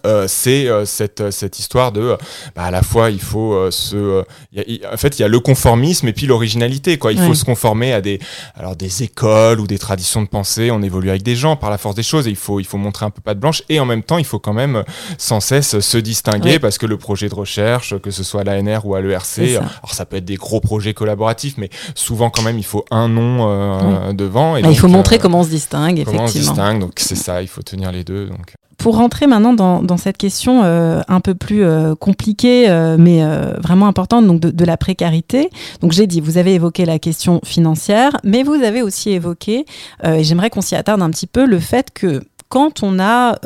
euh, c'est euh, cette, cette histoire de bah, à la fois il faut euh, se en fait il y a le conformisme et puis l'originalité quoi. Il faut se conformer à des alors des écoles ou des traditions de pensée. On évolue avec des gens par la force des choses et il faut il faut montrer un peu pas de blanche. Et en même temps il faut quand même sans cesse se distinguer parce que le projet de recherche que ce soit à l'ANR ou à l'ERC alors ça peut être des gros projets collaboratifs mais souvent quand même il faut un nom devant et bah, il faut montrer comment on se distingue comment on se distingue. Donc c'est ça il faut tenir les deux. Donc pour rentrer maintenant dans, dans cette question euh, un peu plus euh, compliquée, euh, mais vraiment importante, donc de, la précarité. Donc j'ai dit, vous avez évoqué la question financière, mais vous avez aussi évoqué, et j'aimerais qu'on s'y attarde un petit peu, le fait que quand on a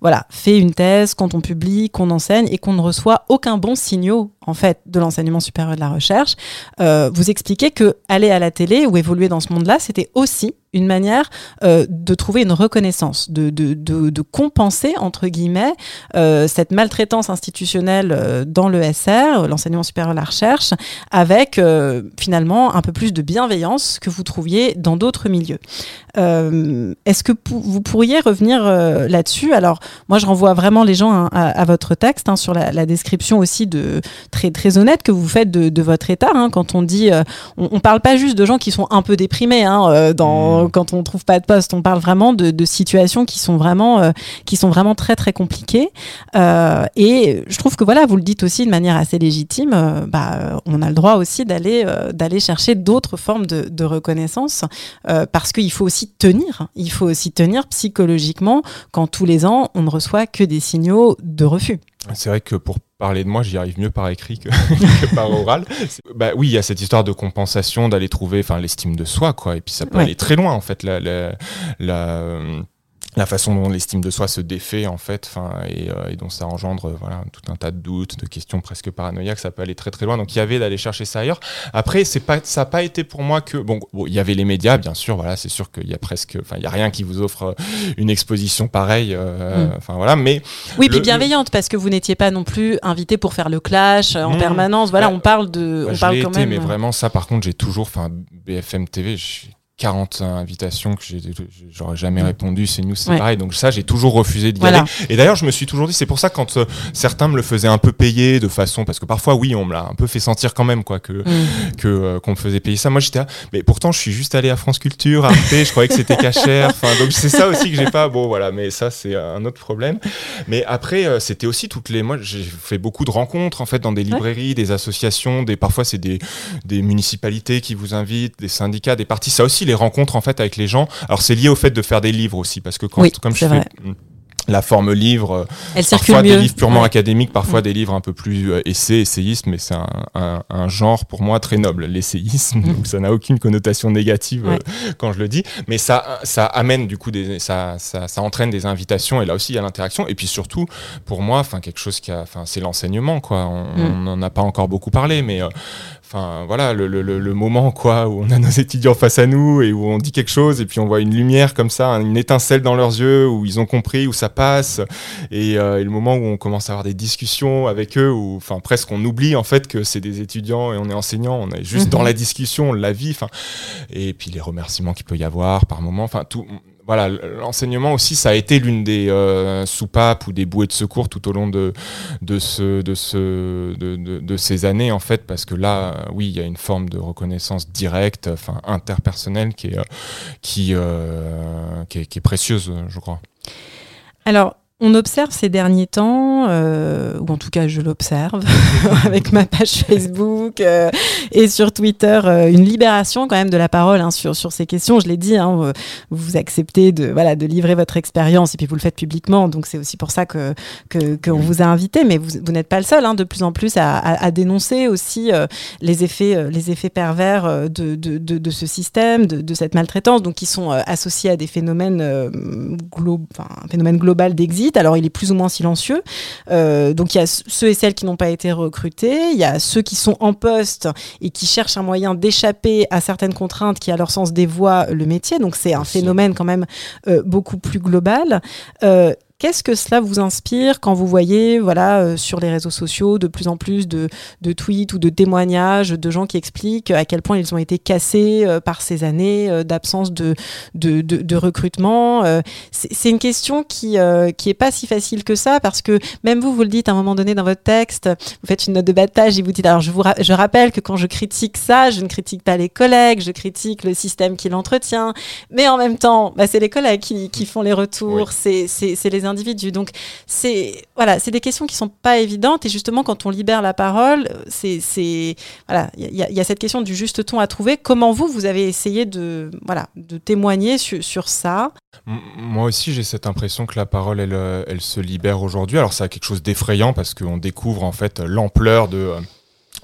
voilà, fait une thèse, quand on publie, qu'on enseigne et qu'on ne reçoit aucun bon signaux en fait de l'enseignement supérieur de la recherche, vous expliquez que aller à la télé ou évoluer dans ce monde-là, c'était aussi une manière euh, de trouver une reconnaissance, de, de, de, compenser, entre guillemets, euh, cette maltraitance institutionnelle euh, dans le SR, l'enseignement supérieur de la recherche, avec finalement un peu plus de bienveillance que vous trouviez dans d'autres milieux. Est-ce que vous pourriez revenir là-dessus? Alors, moi, je renvoie vraiment les gens hein, à, votre texte, hein, sur la, description aussi de, très, très honnête que vous faites de, votre état, hein, quand on dit, on ne parle pas juste de gens qui sont un peu déprimés dans Mmh. quand on trouve pas de poste. On parle vraiment de, situations qui sont vraiment, euh, qui sont vraiment très très compliquées. Euh, et je trouve que voilà, vous le dites aussi de manière assez légitime. Euh, bah, on a le droit aussi d'aller d'aller chercher d'autres formes de, reconnaissance parce qu'il faut aussi tenir. Il faut aussi tenir psychologiquement quand tous les ans on ne reçoit que des signaux de refus. C'est vrai que pour parler de moi, j'y arrive mieux par écrit que, par oral. Bah oui, il y a cette histoire de compensation, d'aller trouver, enfin, l'estime de soi, quoi. Et puis ça peut aller très loin, en fait. La, la, la la façon dont l'estime de soi se défait en fait, et, euh, et dont ça engendre voilà tout un tas de doutes, de questions presque paranoïaques, ça peut aller très très loin. Donc il y avait d'aller chercher ça ailleurs. Après, c'est pas, ça n'a pas été pour moi que bon, il y avait les médias, bien sûr, voilà, c'est sûr qu'il y a presque, enfin il y a rien qui vous offre euh, une exposition pareille, euh, mm. enfin voilà, mais oui, puis bienveillante parce que vous n'étiez pas non plus invité pour faire le clash en mm. permanence. Voilà, bah, on parle de, bah, on parle quand même. Mais vraiment ça, par contre, j'ai toujours, enfin BFM TV, je 40 invitations que j'aurais jamais mm. répondu, c'est nous, c'est pareil. Donc ça, j'ai toujours refusé d'y aller. Et d'ailleurs, je me suis toujours dit, c'est pour ça quand euh, certains me le faisaient un peu payer de façon, parce que parfois, oui, on me l'a un peu fait sentir quand même, quoi, que mm. que euh, qu'on me faisait payer ça. Moi, j'étais, mais pourtant, je suis juste allé à France Culture, Arte, je croyais que c'était cachère. Enfin, donc c'est ça aussi que j'ai pas. Bon, voilà, mais ça, c'est un autre problème. Mais après, euh, c'était aussi toutes les. Moi, j'ai fait beaucoup de rencontres en fait dans des librairies, des associations, des parfois c'est des des municipalités qui vous invitent, des syndicats, des partis. Ça aussi les rencontres en fait avec les gens. Alors c'est lié au fait de faire des livres aussi, parce que quand, comme je fais la forme livre, euh, Elle parfois des livres purement académiques, parfois des livres un peu plus euh, essais, essayistes, mais c'est un, un, genre pour moi très noble, l'essayisme, donc ça n'a aucune connotation négative euh, quand je le dis, mais ça, ça amène du coup, des, ça, ça, ça entraîne des invitations, et là aussi il y a l'interaction, et puis surtout, pour moi, enfin quelque chose qui a, enfin c'est l'enseignement, quoi, on mm. n'en a pas encore beaucoup parlé, mais enfin voilà le, le, le, moment quoi où on a nos étudiants face à nous et où on dit quelque chose et puis on voit une lumière comme ça une étincelle dans leurs yeux où ils ont compris où ça passe. Et, euh, et le moment où on commence à avoir des discussions avec eux où enfin presque on oublie en fait que c'est des étudiants et on est enseignant on est juste dans mhm. la discussion on la vit enfin. Et puis les remerciements qu'il peut y avoir par moment enfin tout voilà, l'enseignement aussi, ça a été l'une des euh, soupapes ou des bouées de secours tout au long de, de, ce, de, ce, de, de, ces années, en fait, parce que là, oui, il y a une forme de reconnaissance directe, enfin, interpersonnelle qui est, euh, qui, euh, qui, est, qui est précieuse, je crois. Alors, on observe ces derniers temps, euh, ou en tout cas je l'observe avec ma page Facebook euh, et sur Twitter, euh, une libération quand même de la parole hein, sur, sur ces questions. Je l'ai dit, hein, vous acceptez de, voilà, de livrer votre expérience et puis vous le faites publiquement, donc c'est aussi pour ça que qu'on vous a invité. Mais vous, vous n'êtes pas le seul, hein, de plus en plus à, à, dénoncer aussi les effets les effets pervers de, de, de, de ce système, de, de, cette maltraitance, donc qui sont associés à des phénomènes, glo un phénomène global d'exil alors il est plus ou moins silencieux. Euh, donc il y a ceux et celles qui n'ont pas été recrutés, il y a ceux qui sont en poste et qui cherchent un moyen d'échapper à certaines contraintes qui, à leur sens, dévoient le métier. Donc c'est un phénomène quand même euh, beaucoup plus global. Euh, Qu'est-ce que cela vous inspire quand vous voyez, voilà, euh, sur les réseaux sociaux, de plus en plus de, de, tweets ou de témoignages de gens qui expliquent à quel point ils ont été cassés euh, par ces années euh, d'absence de, de, de, recrutement C'est une question qui qui est pas si facile que ça parce que même vous, vous le dites à un moment donné dans votre texte, vous faites une note de battage et vous dites alors je vous je rappelle que quand je critique ça, je ne critique pas les collègues, je critique le système qui l'entretient, mais en même temps, bah, c'est les collègues qui, qui font les retours, c'est les individus. Donc, c'est voilà, c'est des questions qui sont pas évidentes. Et justement, quand on libère la parole, c'est voilà, il y, a cette question du juste ton à trouver. Comment vous, vous avez essayé de voilà, de témoigner sur ça? Moi aussi, j'ai cette impression que la parole, elle, euh, elle se libère aujourd'hui. Alors, ça a quelque chose d'effrayant parce qu'on découvre en fait l'ampleur de euh,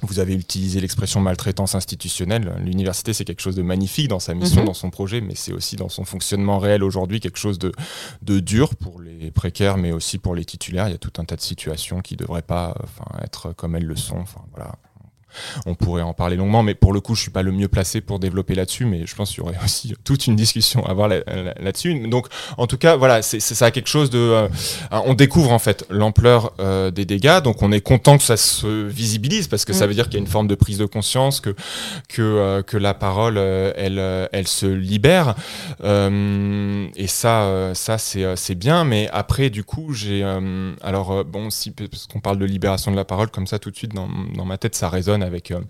vous avez utilisé l'expression maltraitance institutionnelle. L'université, c'est quelque chose de magnifique dans sa mission, mhm. dans son projet, mais c'est aussi dans son fonctionnement réel aujourd'hui quelque chose de, de, dur pour les précaires, mais aussi pour les titulaires. Il y a tout un tas de situations qui ne devraient pas être comme elles le sont. Enfin, voilà on pourrait en parler longuement, mais pour le coup, je suis pas le mieux placé pour développer là-dessus, mais je pense qu'il y aurait aussi toute une discussion à avoir là-dessus. Donc, en tout cas, voilà, c'est ça a quelque chose de. Euh, on découvre en fait l'ampleur euh, des dégâts, donc on est content que ça se visibilise parce que ça mm. veut dire qu'il y a une forme de prise de conscience, que que euh, que la parole, elle elle se libère, et ça ça c'est c'est bien, mais après du coup j'ai alors bon si parce qu'on parle de libération de la parole comme ça tout de suite dans, dans ma tête ça résonne avec euh,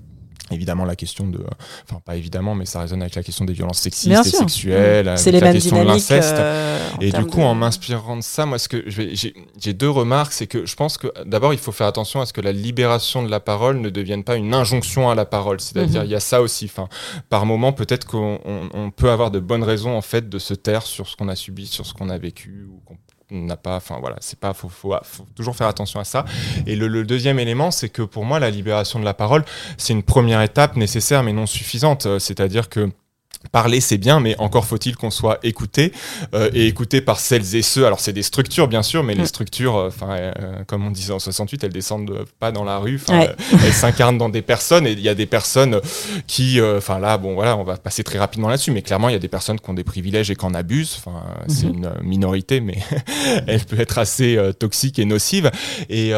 évidemment la question de enfin pas évidemment mais ça résonne avec la question des violences sexistes et sexuelles mmh. avec la question de l'inceste euh, et du coup en m'inspirant de ça moi ce que j'ai deux remarques c'est que je pense que d'abord il faut faire attention à ce que la libération de la parole ne devienne pas une injonction à la parole c'est-à-dire mmh. il y a ça aussi enfin par moment peut-être qu'on peut avoir de bonnes raisons en fait de se taire sur ce qu'on a subi sur ce qu'on a vécu ou qu'on n'a pas, enfin voilà, c'est pas, faut, faut, toujours faire attention à ça. Et le, deuxième élément, c'est que pour moi, la libération de la parole, c'est une première étape nécessaire mais non suffisante. C'est-à-dire que Parler, c'est bien, mais encore faut-il qu'on soit écouté euh, et écouté par celles et ceux. Alors, c'est des structures, bien sûr, mais les mm. structures, euh, enfin, euh, comme on disait en 68, elles descendent pas dans la rue. elles s'incarnent dans des personnes et il y a des personnes qui, enfin là, bon, voilà, on va passer très rapidement là-dessus, mais clairement, il y a des personnes qui ont des privilèges et qui en abusent. Enfin, c'est mm-hmm. une minorité, mais elle peut être assez toxique et nocive. Et,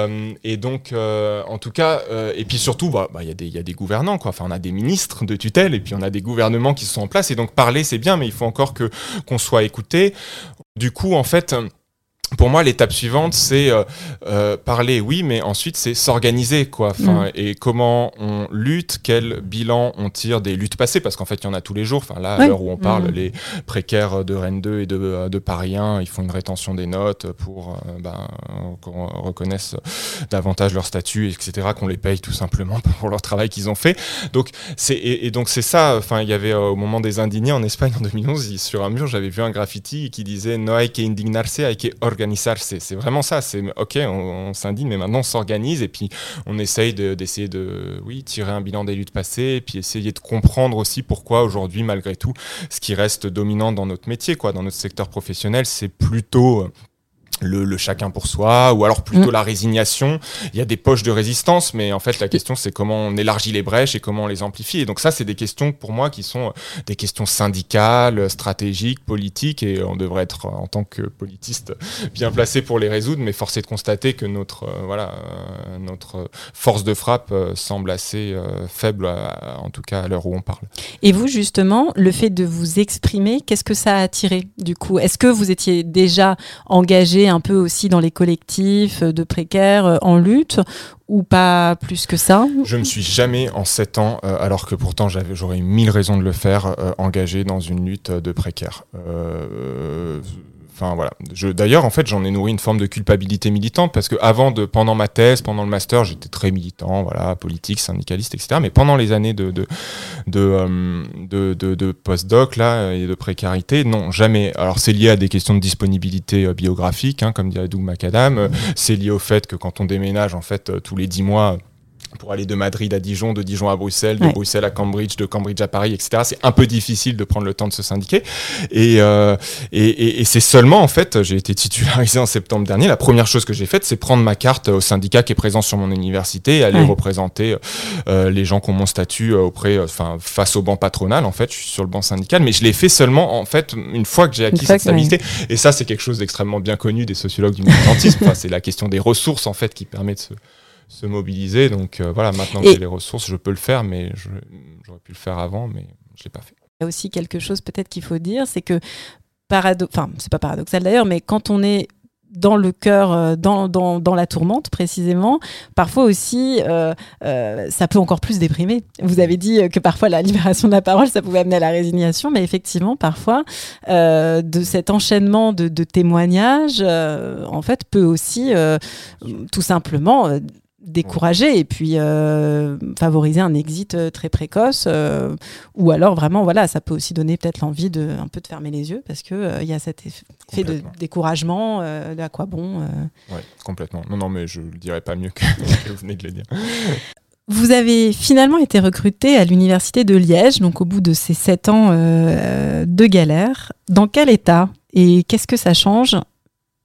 et donc, en tout cas, et puis surtout, bah, bah, il bah, y, y, a des gouvernants, quoi. Enfin, on a des ministres de tutelle et puis on a des gouvernements qui sont place et donc parler, c'est bien, mais il faut encore que qu'on soit écouté. Du coup, en fait, pour moi, l'étape suivante, c'est euh, euh, parler, oui, mais ensuite, c'est s'organiser, quoi. Enfin, mm. Et comment on lutte, quel bilan on tire des luttes passées, parce qu'en fait, il y en a tous les jours. Enfin, là, à l'heure où on parle, mm. les précaires de Rennes 2 et de, de, Paris 1, ils font une rétention des notes pour euh, ben, qu'on reconnaisse davantage leur statut, etc., qu'on les paye tout simplement pour leur travail qu'ils ont fait. Donc, c'est et, donc c'est ça. Enfin, il y avait au moment des indignés en Espagne en 2011, sur un mur, j'avais vu un graffiti qui disait No hay que indignarse, hay que c'est vraiment ça. C'est ok, on, s'indigne, mais maintenant on s'organise et puis on essaye d'essayer de, oui, tirer un bilan des luttes passées et puis essayer de comprendre aussi pourquoi aujourd'hui, malgré tout, ce qui reste dominant dans notre métier, quoi, dans notre secteur professionnel, c'est plutôt le, chacun pour soi, ou alors plutôt mm. la résignation. Il y a des poches de résistance, mais en fait la question c'est comment on élargit les brèches et comment on les amplifie. Et donc ça c'est des questions pour moi qui sont euh, des questions syndicales, stratégiques, politiques, et on devrait être en tant que politiste bien placé pour les résoudre. Mais force est de constater que notre euh, voilà euh, notre force de frappe semble assez faible, en tout cas à l'heure où on parle. Et vous justement, le fait de vous exprimer, qu'est-ce que ça a attiré du coup? Est-ce que vous étiez déjà engagé un peu aussi dans les collectifs de précaires euh, en lutte ou pas plus que ça Je me suis jamais en sept ans, euh, alors que pourtant j'aurais eu mille raisons de le faire, euh, engagé dans une lutte de précaires. Enfin voilà. D'ailleurs, en fait, j'en ai nourri une forme de culpabilité militante parce que avant de, pendant ma thèse, pendant le master, j'étais très militant, voilà, politique, syndicaliste, etc. Mais pendant les années de de de, euh, de, de, postdoc là et de précarité, non, jamais. Alors c'est lié à des questions de disponibilité euh, biographique, hein, comme dirait Doug Macadam. C'est lié au fait que quand on déménage, en fait, euh, tous les dix mois pour aller de Madrid à Dijon, de Dijon à Bruxelles, de Bruxelles à Cambridge, de Cambridge à Paris, etc. C'est un peu difficile de prendre le temps de se syndiquer. Et, euh, et, et, c'est seulement, en fait, j'ai été titularisé en septembre dernier. La première chose que j'ai faite, c'est prendre ma carte au syndicat qui est présent sur mon université et aller représenter euh, les gens qui ont mon statut euh, auprès, enfin, face au banc patronal. En fait, je suis sur le banc syndical, mais je l'ai fait seulement, en fait, une fois que j'ai acquis cette stabilité. Et ça, c'est quelque chose d'extrêmement bien connu des sociologues du militantisme. enfin, c'est la question des ressources, en fait, qui permet de se se mobiliser. Donc euh, voilà, maintenant que j'ai les ressources, je peux le faire, mais j'aurais pu le faire avant, mais je l'ai pas fait. Il y a aussi quelque chose peut-être qu'il faut dire, c'est que parado enfin c'est pas paradoxal d'ailleurs, mais quand on est dans le cœur, euh, dans, dans, dans, la tourmente précisément, parfois aussi, euh, ça peut encore plus déprimer. Vous avez dit que parfois la libération de la parole, ça pouvait amener à la résignation, mais effectivement, parfois, de cet enchaînement de, de témoignages, en fait, peut aussi tout simplement décourager et puis euh, favoriser un exit euh, très précoce euh, ou alors vraiment voilà ça peut aussi donner peut-être l'envie de un peu de fermer les yeux parce que il y a cet effet de découragement de à quoi bon oui complètement. Non non mais je le dirais pas mieux que, vous venez de le dire. Vous avez finalement été recruté à l'université de Liège, donc au bout de ces sept ans de galère. Dans quel état et qu'est-ce que ça change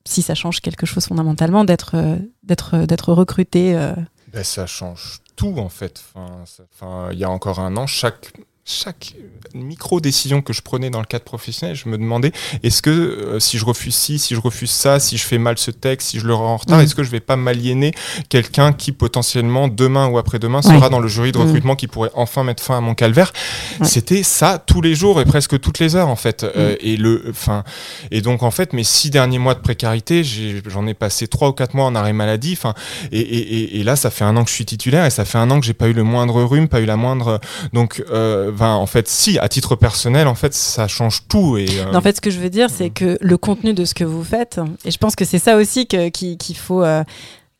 si ça change quelque chose fondamentalement d'être euh, d'être euh, d'être recruté euh. ben, ça change tout en fait enfin il y a encore un an chaque chaque micro-décision que je prenais dans le cadre professionnel, je me demandais est-ce que euh, si je refuse ci, si je refuse ça, si je fais mal ce texte, si je le rends en retard, mm. est-ce que je vais pas m'aliéner? Quelqu'un qui potentiellement demain ou après-demain sera dans le jury de mm. recrutement qui pourrait enfin mettre fin à mon calvaire C'était ça tous les jours et presque toutes les heures en fait. Euh, mm. et le, enfin, et donc en fait mes six derniers mois de précarité, j'en ai, passé trois ou quatre mois en arrêt maladie. Enfin, et, et, et, là ça fait un an que je suis titulaire et ça fait un an que j'ai pas eu le moindre rhume, pas eu la moindre donc euh, en fait, si, à titre personnel, en fait, ça change tout. Et, euh, en fait, ce que je veux dire, c'est que le contenu de ce que vous faites, et je pense que c'est ça aussi qu'il faut. Euh,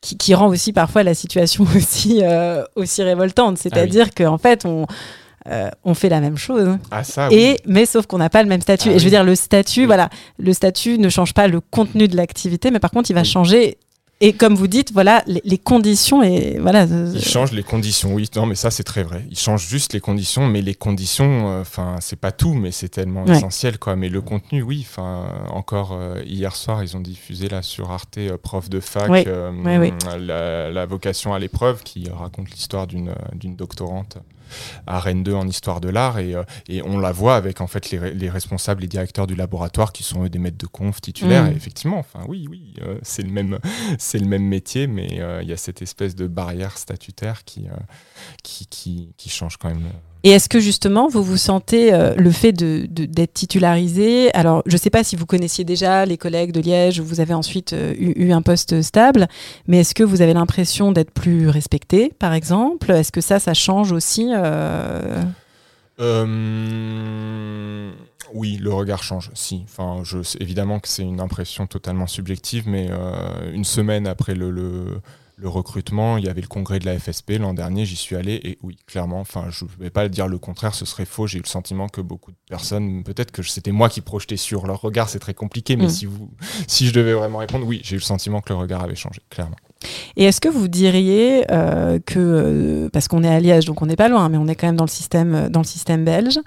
qui, rend aussi parfois la situation aussi, euh, aussi révoltante. Ah C'est-à-dire qu'en fait, on, on fait la même chose. Ah, ça, et, Mais sauf qu'on n'a pas le même statut. Ah et je veux dire, le statut, voilà, le statut ne change pas le contenu de l'activité, mais par contre, il va changer Et comme vous dites, voilà, les, conditions et voilà. Il change les conditions, oui. Non, mais ça c'est très vrai. Il change juste les conditions, mais les conditions, enfin, c'est pas tout, mais c'est tellement essentiel, quoi. Mais le contenu, oui. Enfin, encore hier soir, ils ont diffusé là sur Arte, prof de fac, la, la, vocation à l'épreuve, qui raconte l'histoire d'une d'une doctorante à Rennes 2 en histoire de l'art et, euh, et, on la voit avec en fait les, les, responsables, les directeurs du laboratoire qui sont eux des maîtres de conf titulaires. Mm. Et effectivement, enfin oui, oui, euh, c'est le même, c'est le même métier, mais euh, il y a cette espèce de barrière statutaire qui, qui, qui, qui change quand même. Et est-ce que justement, vous vous sentez euh, le fait d'être de, titularisé? Alors, je ne sais pas si vous connaissiez déjà les collègues de Liège ou vous avez ensuite euh, eu, un poste stable, mais est-ce que vous avez l'impression d'être plus respecté, par exemple? Est-ce que ça, ça change aussi euh? Oui, le regard change, si. Enfin, je, évidemment que c'est une impression totalement subjective, mais une semaine après le le recrutement, il y avait le congrès de la FSP l'an dernier, j'y suis allé et oui, clairement, enfin, je ne vais pas dire le contraire, ce serait faux. J'ai eu le sentiment que beaucoup de personnes, peut-être que c'était moi qui projetais sur leur regard, c'est très compliqué, mais mm. si, vous, si je devais vraiment répondre, oui, j'ai eu le sentiment que le regard avait changé, clairement. Et est-ce que vous diriez euh, que, euh, parce qu'on est à Liège, donc on n'est pas loin, mais on est quand même dans le système, dans le système belge,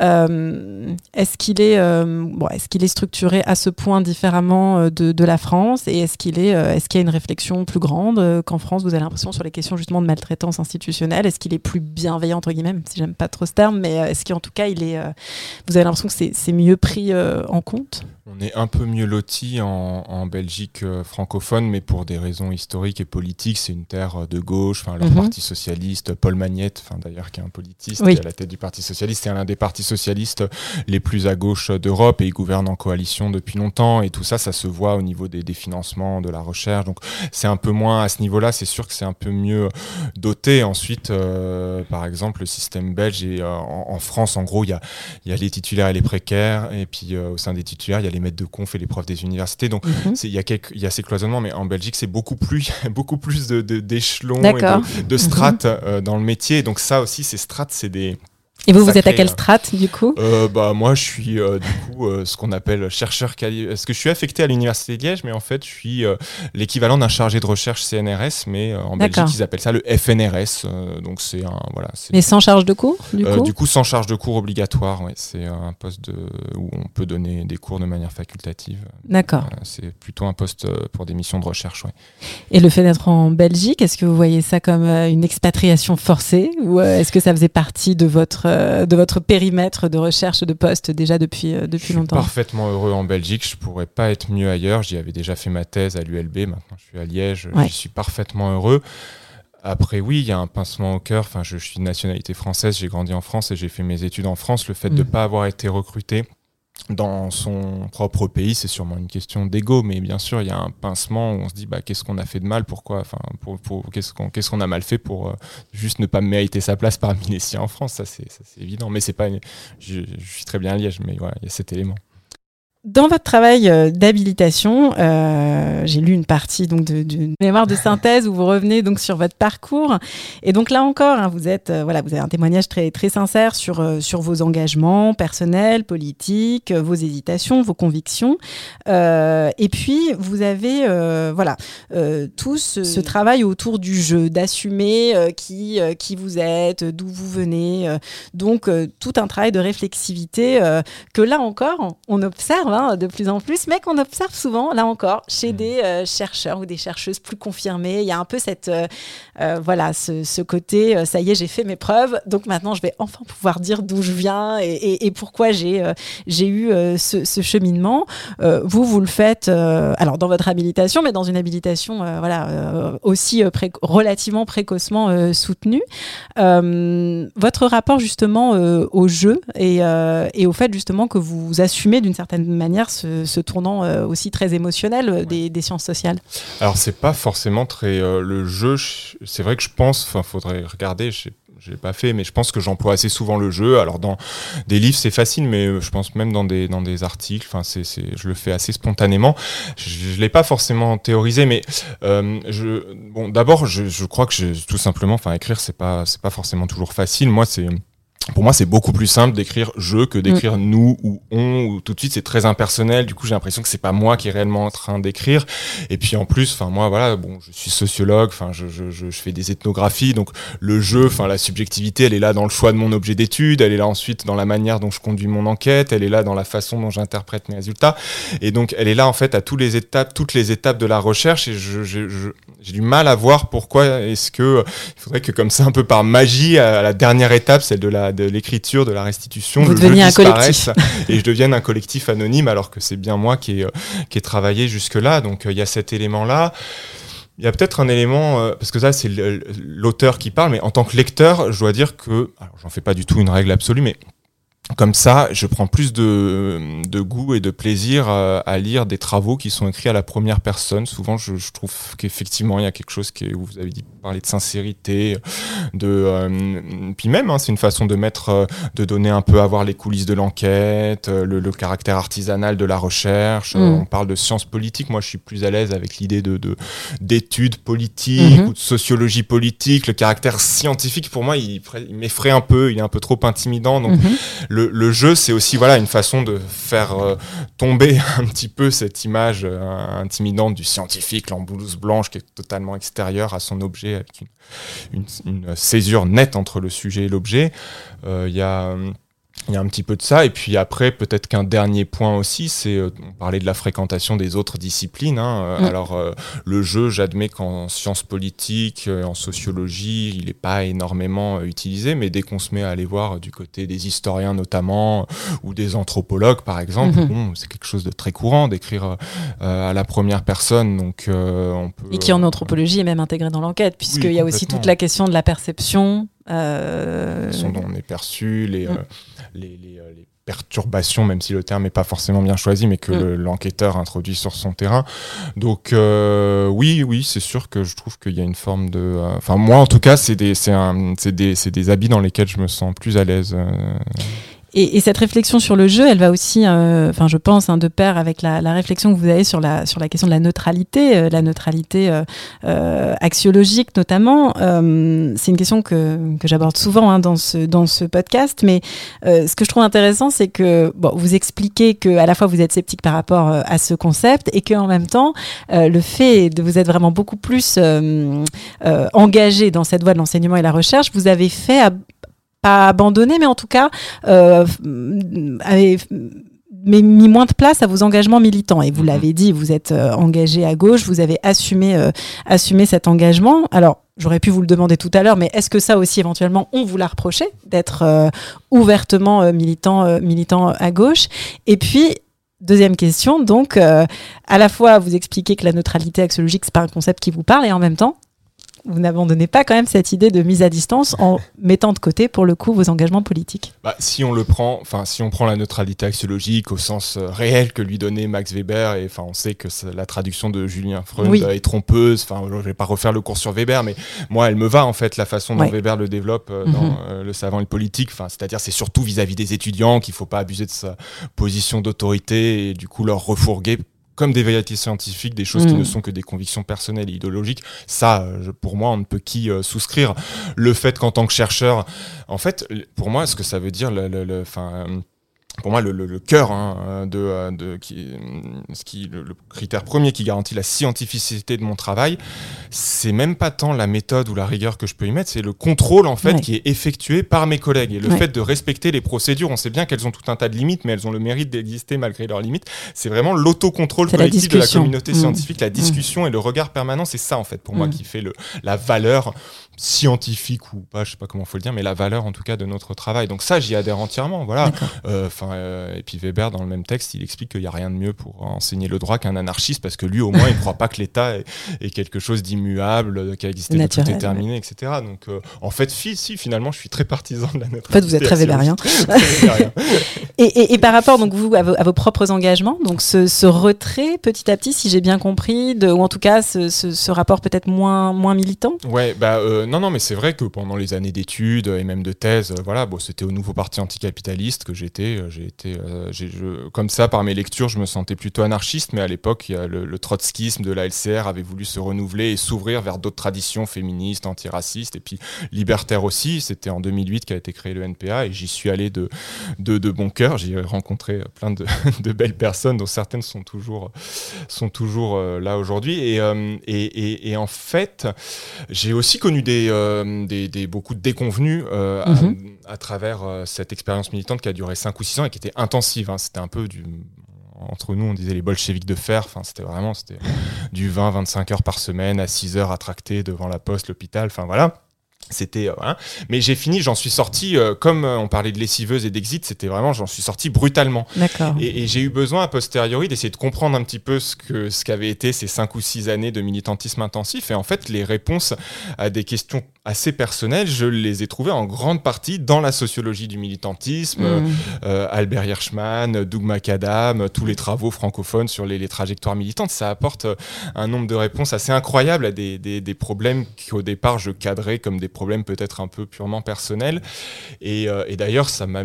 euh, est-ce qu'il est, bon, est, qu'il est structuré à ce point différemment de, de la France? Et est-ce qu'il est, est qu'il y a une réflexion plus grande qu'en France? Vous avez l'impression sur les questions justement de maltraitance institutionnelle Est-ce qu'il est plus bienveillant, entre guillemets, si j'aime pas trop ce terme, mais est-ce qu'en tout cas, il est, vous avez l'impression que c'est mieux pris en compte? On est un peu mieux loti en, Belgique euh, francophone, mais pour des raisons historiques et politiques, c'est une terre euh, de gauche. Enfin, le mhm. Parti socialiste, Paul Magnette, enfin d'ailleurs qui est un politiste, à la tête du Parti socialiste, c'est l'un des partis socialistes les plus à gauche d'Europe et il gouverne en coalition depuis longtemps. Et tout ça, ça se voit au niveau des, financements, de la recherche. Donc c'est un peu moins à ce niveau-là. C'est sûr que c'est un peu mieux doté. Ensuite, euh, par exemple, le système belge et en, France, en gros, il y a, y a les titulaires et les précaires, et puis au sein des titulaires, il y a les maîtres de conf et les profs des universités. Donc, mhm. il y, y, a ces cloisonnements, mais en Belgique, c'est beaucoup plus, beaucoup plus d'échelons de, et de, strates mhm. euh, dans le métier. Donc, ça aussi, ces strates, c'est des et vous, vous êtes à quelle strate du coup euh, bah, Moi, je suis euh, du coup euh, ce qu'on appelle chercheur qualifié. Parce que je suis affecté à l'Université de Liège, mais en fait, je suis l'équivalent d'un chargé de recherche CNRS, mais en Belgique, ils appellent ça le FNRS. donc, c'est un. Voilà, mais sans charge de cours du coup Du coup, sans charge de cours obligatoire, ouais. C'est un poste de, où on peut donner des cours de manière facultative. D'accord. c'est plutôt un poste pour des missions de recherche, ouais. Et le fait d'être en Belgique, est-ce que vous voyez ça comme une expatriation forcée Ou est-ce que ça faisait partie de votre euh, de votre périmètre de recherche de poste déjà depuis, euh, depuis longtemps Parfaitement heureux en Belgique, je pourrais pas être mieux ailleurs. J'y avais déjà fait ma thèse à l'ULB, maintenant je suis à Liège, je suis parfaitement heureux. Après, oui, il y a un pincement au cœur. Enfin, je, suis de nationalité française, j'ai grandi en France et j'ai fait mes études en France. Le fait de ne mm. pas avoir été recruté dans son propre pays, c'est sûrement une question d'ego, mais bien sûr, il y a un pincement où on se dit bah, qu'est-ce qu'on a fait de mal, pourquoi, enfin, pour, pour qu'est-ce qu'on a mal fait pour euh, juste ne pas mériter sa place parmi les siens en France, ça c'est évident, mais c'est pas, je, je, suis très bien à Liège, mais voilà, il y a cet élément. Dans votre travail euh, d'habilitation, euh, j'ai lu une partie donc de, mémoire de synthèse où vous revenez donc sur votre parcours. Et donc là encore hein, vous êtes euh, voilà vous avez un témoignage très très sincère sur sur vos engagements personnels, politiques, vos hésitations, vos convictions. Et puis vous avez voilà tout ce, travail autour du jeu, d'assumer qui qui vous êtes, d'où vous venez, donc tout un travail de réflexivité que là encore on observe Hein, de plus en plus, mais qu'on observe souvent, là encore, chez mm. des euh, chercheurs ou des chercheuses plus confirmées. Il y a un peu cette, euh, euh, voilà, ce, côté, ça y est, j'ai fait mes preuves, donc maintenant je vais enfin pouvoir dire d'où je viens et, pourquoi j'ai j'ai eu ce, cheminement. vous, vous le faites, alors dans votre habilitation, mais dans une habilitation, voilà, aussi relativement précocement soutenue. votre rapport justement au jeu et, et, au fait justement que vous assumez d'une certaine manière manière ce, tournant euh, aussi très émotionnel euh, des, sciences sociales Alors c'est pas forcément très euh, le jeu. C'est vrai que je pense, enfin faudrait regarder. J'ai pas fait, mais je pense que j'emploie assez souvent le jeu. Alors dans des livres c'est facile, mais je pense même dans des dans des articles, enfin c'est je le fais assez spontanément. Je, je l'ai pas forcément théorisé, mais je bon d'abord je, je, crois que tout simplement, enfin écrire c'est pas c'est pas forcément toujours facile. Moi c'est pour moi, c'est beaucoup plus simple d'écrire je que d'écrire Mm. nous ou on ou tout de suite c'est très impersonnel. Du coup, j'ai l'impression que c'est pas moi qui est réellement en train d'écrire. Et puis en plus, enfin moi, voilà, bon, je suis sociologue, enfin je, je, je, je fais des ethnographies, donc le jeu, enfin la subjectivité, elle est là dans le choix de mon objet d'étude, elle est là ensuite dans la manière dont je conduis mon enquête, elle est là dans la façon dont j'interprète mes résultats. Et donc elle est là en fait à tous les étapes, toutes les étapes de la recherche. Et je, je, je- j'ai du mal à voir pourquoi est-ce que il faudrait que comme ça un peu par magie à la dernière étape, celle de la de l'écriture, de la restitution, Vous le jeu un et je devienne un collectif anonyme alors que c'est bien moi qui ai, euh, qui ai travaillé jusque là. Donc euh, il y a cet élément là. Il y a peut-être un élément, euh, parce que ça c'est l'auteur qui parle, mais en tant que lecteur, je dois dire que, alors j'en fais pas du tout une règle absolue, mais comme ça, je prends plus de, de goût et de plaisir à, à lire des travaux qui sont écrits à la première personne. Souvent, je, je trouve qu'effectivement, il y a quelque chose qui est, où vous avez dit parler de sincérité, de euh, puis même, hein, c'est une façon de mettre, euh, de donner un peu à voir les coulisses de l'enquête, euh, le, le caractère artisanal de la recherche. Mm. on parle de sciences politiques. Moi, je suis plus à l'aise avec l'idée de de- d'études politiques Mhm. ou de sociologie politique. Le caractère scientifique, pour moi, il, il m'effraie un peu. Il est un peu trop intimidant. Donc Mhm. le, le jeu, c'est aussi voilà une façon de faire euh, tomber un petit peu cette image euh, intimidante du scientifique, en blouse blanche, qui est totalement extérieur à son objet, avec une, une- une césure nette entre le sujet et l'objet. Euh, Il y a euh, il y a un petit peu de ça. Et puis après, peut-être qu'un dernier point aussi, c'est, euh, on parlait de la fréquentation des autres disciplines. hein. Euh, Mm. Alors, euh, le jeu, j'admets qu'en sciences politiques, euh, en sociologie, il n'est pas énormément euh, utilisé, mais dès qu'on se met à aller voir du côté des historiens notamment, ou des anthropologues par exemple, Mhm. bon, c'est quelque chose de très courant d'écrire à la première personne. Donc, euh, on peut, Et qui en anthropologie est même intégré dans l'enquête, puisqu'il y a aussi toute la question de la perception. euh, la façon dont on est perçu, les, Mm. Euh, les, les, euh, les perturbations, même si le terme n'est pas forcément bien choisi, mais que Mm. le- l'enquêteur introduit sur son terrain. Donc euh, oui, oui, c'est sûr que je trouve qu'il y a une forme de... euh, Enfin, moi, en tout cas, c'est des, c'est un- c'est des, c'est des habits dans lesquels je me sens plus à l'aise. Et, et cette réflexion sur le jeu, elle va aussi, euh, enfin, je pense, hein, de pair avec la, la réflexion que vous avez sur la, sur la question de la neutralité, euh, la neutralité euh, euh, axiologique notamment. Euh, c'est une question que, que j'aborde souvent hein, dans, ce, dans ce podcast, mais ce que je trouve intéressant, c'est que bon, vous expliquez que à la fois vous êtes sceptique par rapport à ce concept et qu'en même temps, le fait de vous être vraiment beaucoup plus engagé dans cette voie de l'enseignement et la recherche, vous avez fait pas abandonner, mais en tout cas euh, mais mis moins de place à vos engagements militants. Et vous Mhm. l'avez dit, vous êtes euh, engagé à gauche, vous avez assumé, euh, assumé cet engagement. Alors, j'aurais pu vous le demander tout à l'heure, mais est-ce que ça aussi, éventuellement, on vous l'a reproché d'être euh, ouvertement militant, militant à gauche? Et puis, Deuxième question, donc, euh, à la fois vous expliquez que la neutralité axiologique, c'est pas un concept qui vous parle, et en même temps, vous n'abandonnez pas quand même cette idée de mise à distance en mettant de côté, pour le coup, vos engagements politiques. Bah, si on le prend, enfin, si on prend la neutralité axiologique au sens euh, réel que lui donnait Max Weber, et enfin, on sait que la traduction de Julien Freund Oui. est trompeuse. Enfin, je vais pas refaire le cours sur Weber, mais moi, elle me va en fait la façon dont Ouais. Weber le développe euh, Mhm. dans euh, le savant et le politique. Enfin, c'est-à-dire, c'est surtout vis-à-vis des étudiants qu'il faut pas abuser de sa position d'autorité et du coup leur refourguer comme des vérités scientifiques, des choses qui ne sont que des convictions personnelles et idéologiques. Ça, euh, pour moi, on ne peut qu'y euh, souscrire. Le fait qu'en tant que chercheur, en fait, pour moi, ce que ça veut dire, le, le- le- enfin, pour moi, le, le- le cœur hein, de, euh, de qui, euh, ce qui, le, le critère premier qui garantit la scientificité de mon travail, c'est même pas tant la méthode ou la rigueur que je peux y mettre, c'est le contrôle en fait Ouais. qui est effectué par mes collègues et le Ouais. fait de respecter les procédures. On sait bien qu'elles ont tout un tas de limites, mais elles ont le mérite d'exister malgré leurs limites. C'est vraiment l'autocontrôle C'est la collectif de la discussion. communauté Mmh. scientifique, la discussion et le regard permanent. C'est ça en fait pour moi Mmh. qui fait le, la valeur scientifique ou pas, je sais pas comment faut le dire, mais la valeur en tout cas de notre travail. Donc ça, j'y adhère entièrement. Voilà. Euh, Enfin, euh, et puis Weber, dans le même texte, il explique qu'il n'y a rien de mieux pour enseigner le droit qu'un anarchiste, parce que lui, au moins, il ne croit pas que l'État est, est quelque chose d'immuable, euh, qui a existé, de tout déterminé, etc. Donc, euh, en fait, si, si, finalement, je suis très partisan de la neutralité. En fait, vous êtes très weberien. Très weberien. Et, et- et par rapport donc vous à vos, à vos propres engagements, donc ce, ce retrait petit à petit, si j'ai bien compris, de, ou en tout cas ce, ce- ce rapport peut-être moins moins militant? Ouais, bah euh, non, non, mais c'est vrai que pendant les années d'études et même de thèse, euh, voilà, bon, c'était au nouveau parti anticapitaliste que j'étais. euh, j'ai comme ça, par mes lectures, je me sentais plutôt anarchiste, mais à l'époque, le, trotskisme de la LCR avait voulu se renouveler et s'ouvrir vers d'autres traditions féministes, antiracistes, et puis libertaires aussi. C'était en 2008 qu'a été créé le NPA, et j'y suis allé de, de, bon cœur. J'ai rencontré plein de, de, belles personnes, dont certaines sont toujours, sont toujours là aujourd'hui. Et, et, et, en fait, j'ai aussi connu des, des, des, beaucoup de déconvenus mhm. à, travers cette expérience militante qui a duré 5 ou 6 ans et qui était intensive. Hein. C'était un peu du entre nous, on disait les bolcheviques de fer. Enfin, c'était vraiment c'était du 20-25 heures par semaine à 6 heures à tracter devant la poste, l'hôpital. Enfin, voilà. C'était euh, mais j'ai fini, j'en suis sorti euh, comme euh, on parlait de lessiveuse et d'exit, c'était vraiment j'en suis sorti brutalement. D'accord. Et, j'ai eu besoin a posteriori d'essayer de comprendre un petit peu ce que ce qu'avaient été ces cinq ou six années de militantisme intensif et en fait les réponses à des questions assez personnelles, je les ai trouvées en grande partie dans la sociologie du militantisme, mmh. Albert Hirschman, Doug Macadam, tous les travaux francophones sur les, trajectoires militantes, ça apporte un nombre de réponses assez incroyables à des, des, des problèmes qu'au départ je cadrais comme des problèmes peut-être un peu purement personnels. Et, euh, et d'ailleurs, ça m'a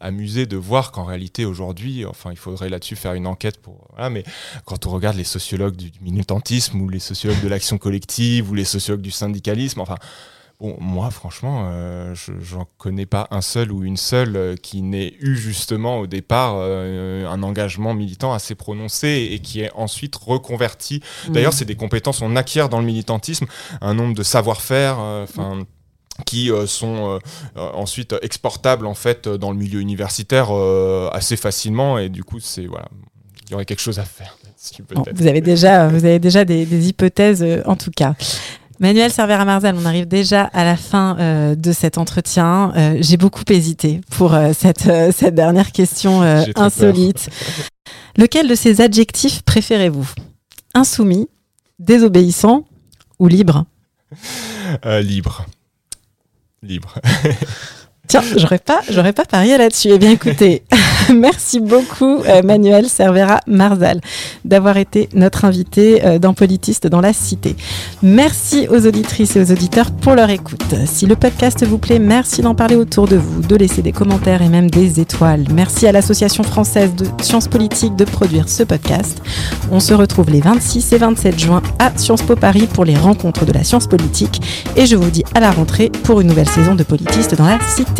amusé de voir qu'en réalité, aujourd'hui, enfin, il faudrait là-dessus faire une enquête pour. Voilà, mais quand on regarde les sociologues du, militantisme ou les sociologues de l'action collective ou les sociologues du syndicalisme, enfin. Bon, moi, franchement, euh, je j'en connais pas un seul ou une seule euh, qui n'ait eu justement au départ un engagement militant assez prononcé et qui est ensuite reconverti. Mmh. D'ailleurs, c'est des compétences on acquiert dans le militantisme, un nombre de savoir-faire. Enfin qui euh, sont euh, euh, ensuite exportables en fait dans le milieu universitaire assez facilement et du coup c'est voilà il y aurait quelque chose à faire vous avez déjà vous avez déjà des, hypothèses en tout cas Manuel Cervera Marzal, on arrive déjà à la fin de cet entretien. J'ai beaucoup hésité pour cette, cette dernière question insolite. Lequel de ces adjectifs préférez-vous? Insoumis, désobéissant ou libre? Libre. Libre. Tiens, j'aurais pas, parié là-dessus. Eh bien, écoutez, merci beaucoup, euh, Manuel Cervera Marzal, d'avoir été notre invité euh, dans Politiste dans la Cité. Merci aux auditrices et aux auditeurs pour leur écoute. Si le podcast vous plaît, merci d'en parler autour de vous, de laisser des commentaires et même des étoiles. Merci à l'Association française de sciences politiques de produire ce podcast. On se retrouve les 26 et 27 juin à Sciences Po Paris pour les rencontres de la science politique. Et je vous dis à la rentrée pour une nouvelle saison de Politiste dans la Cité.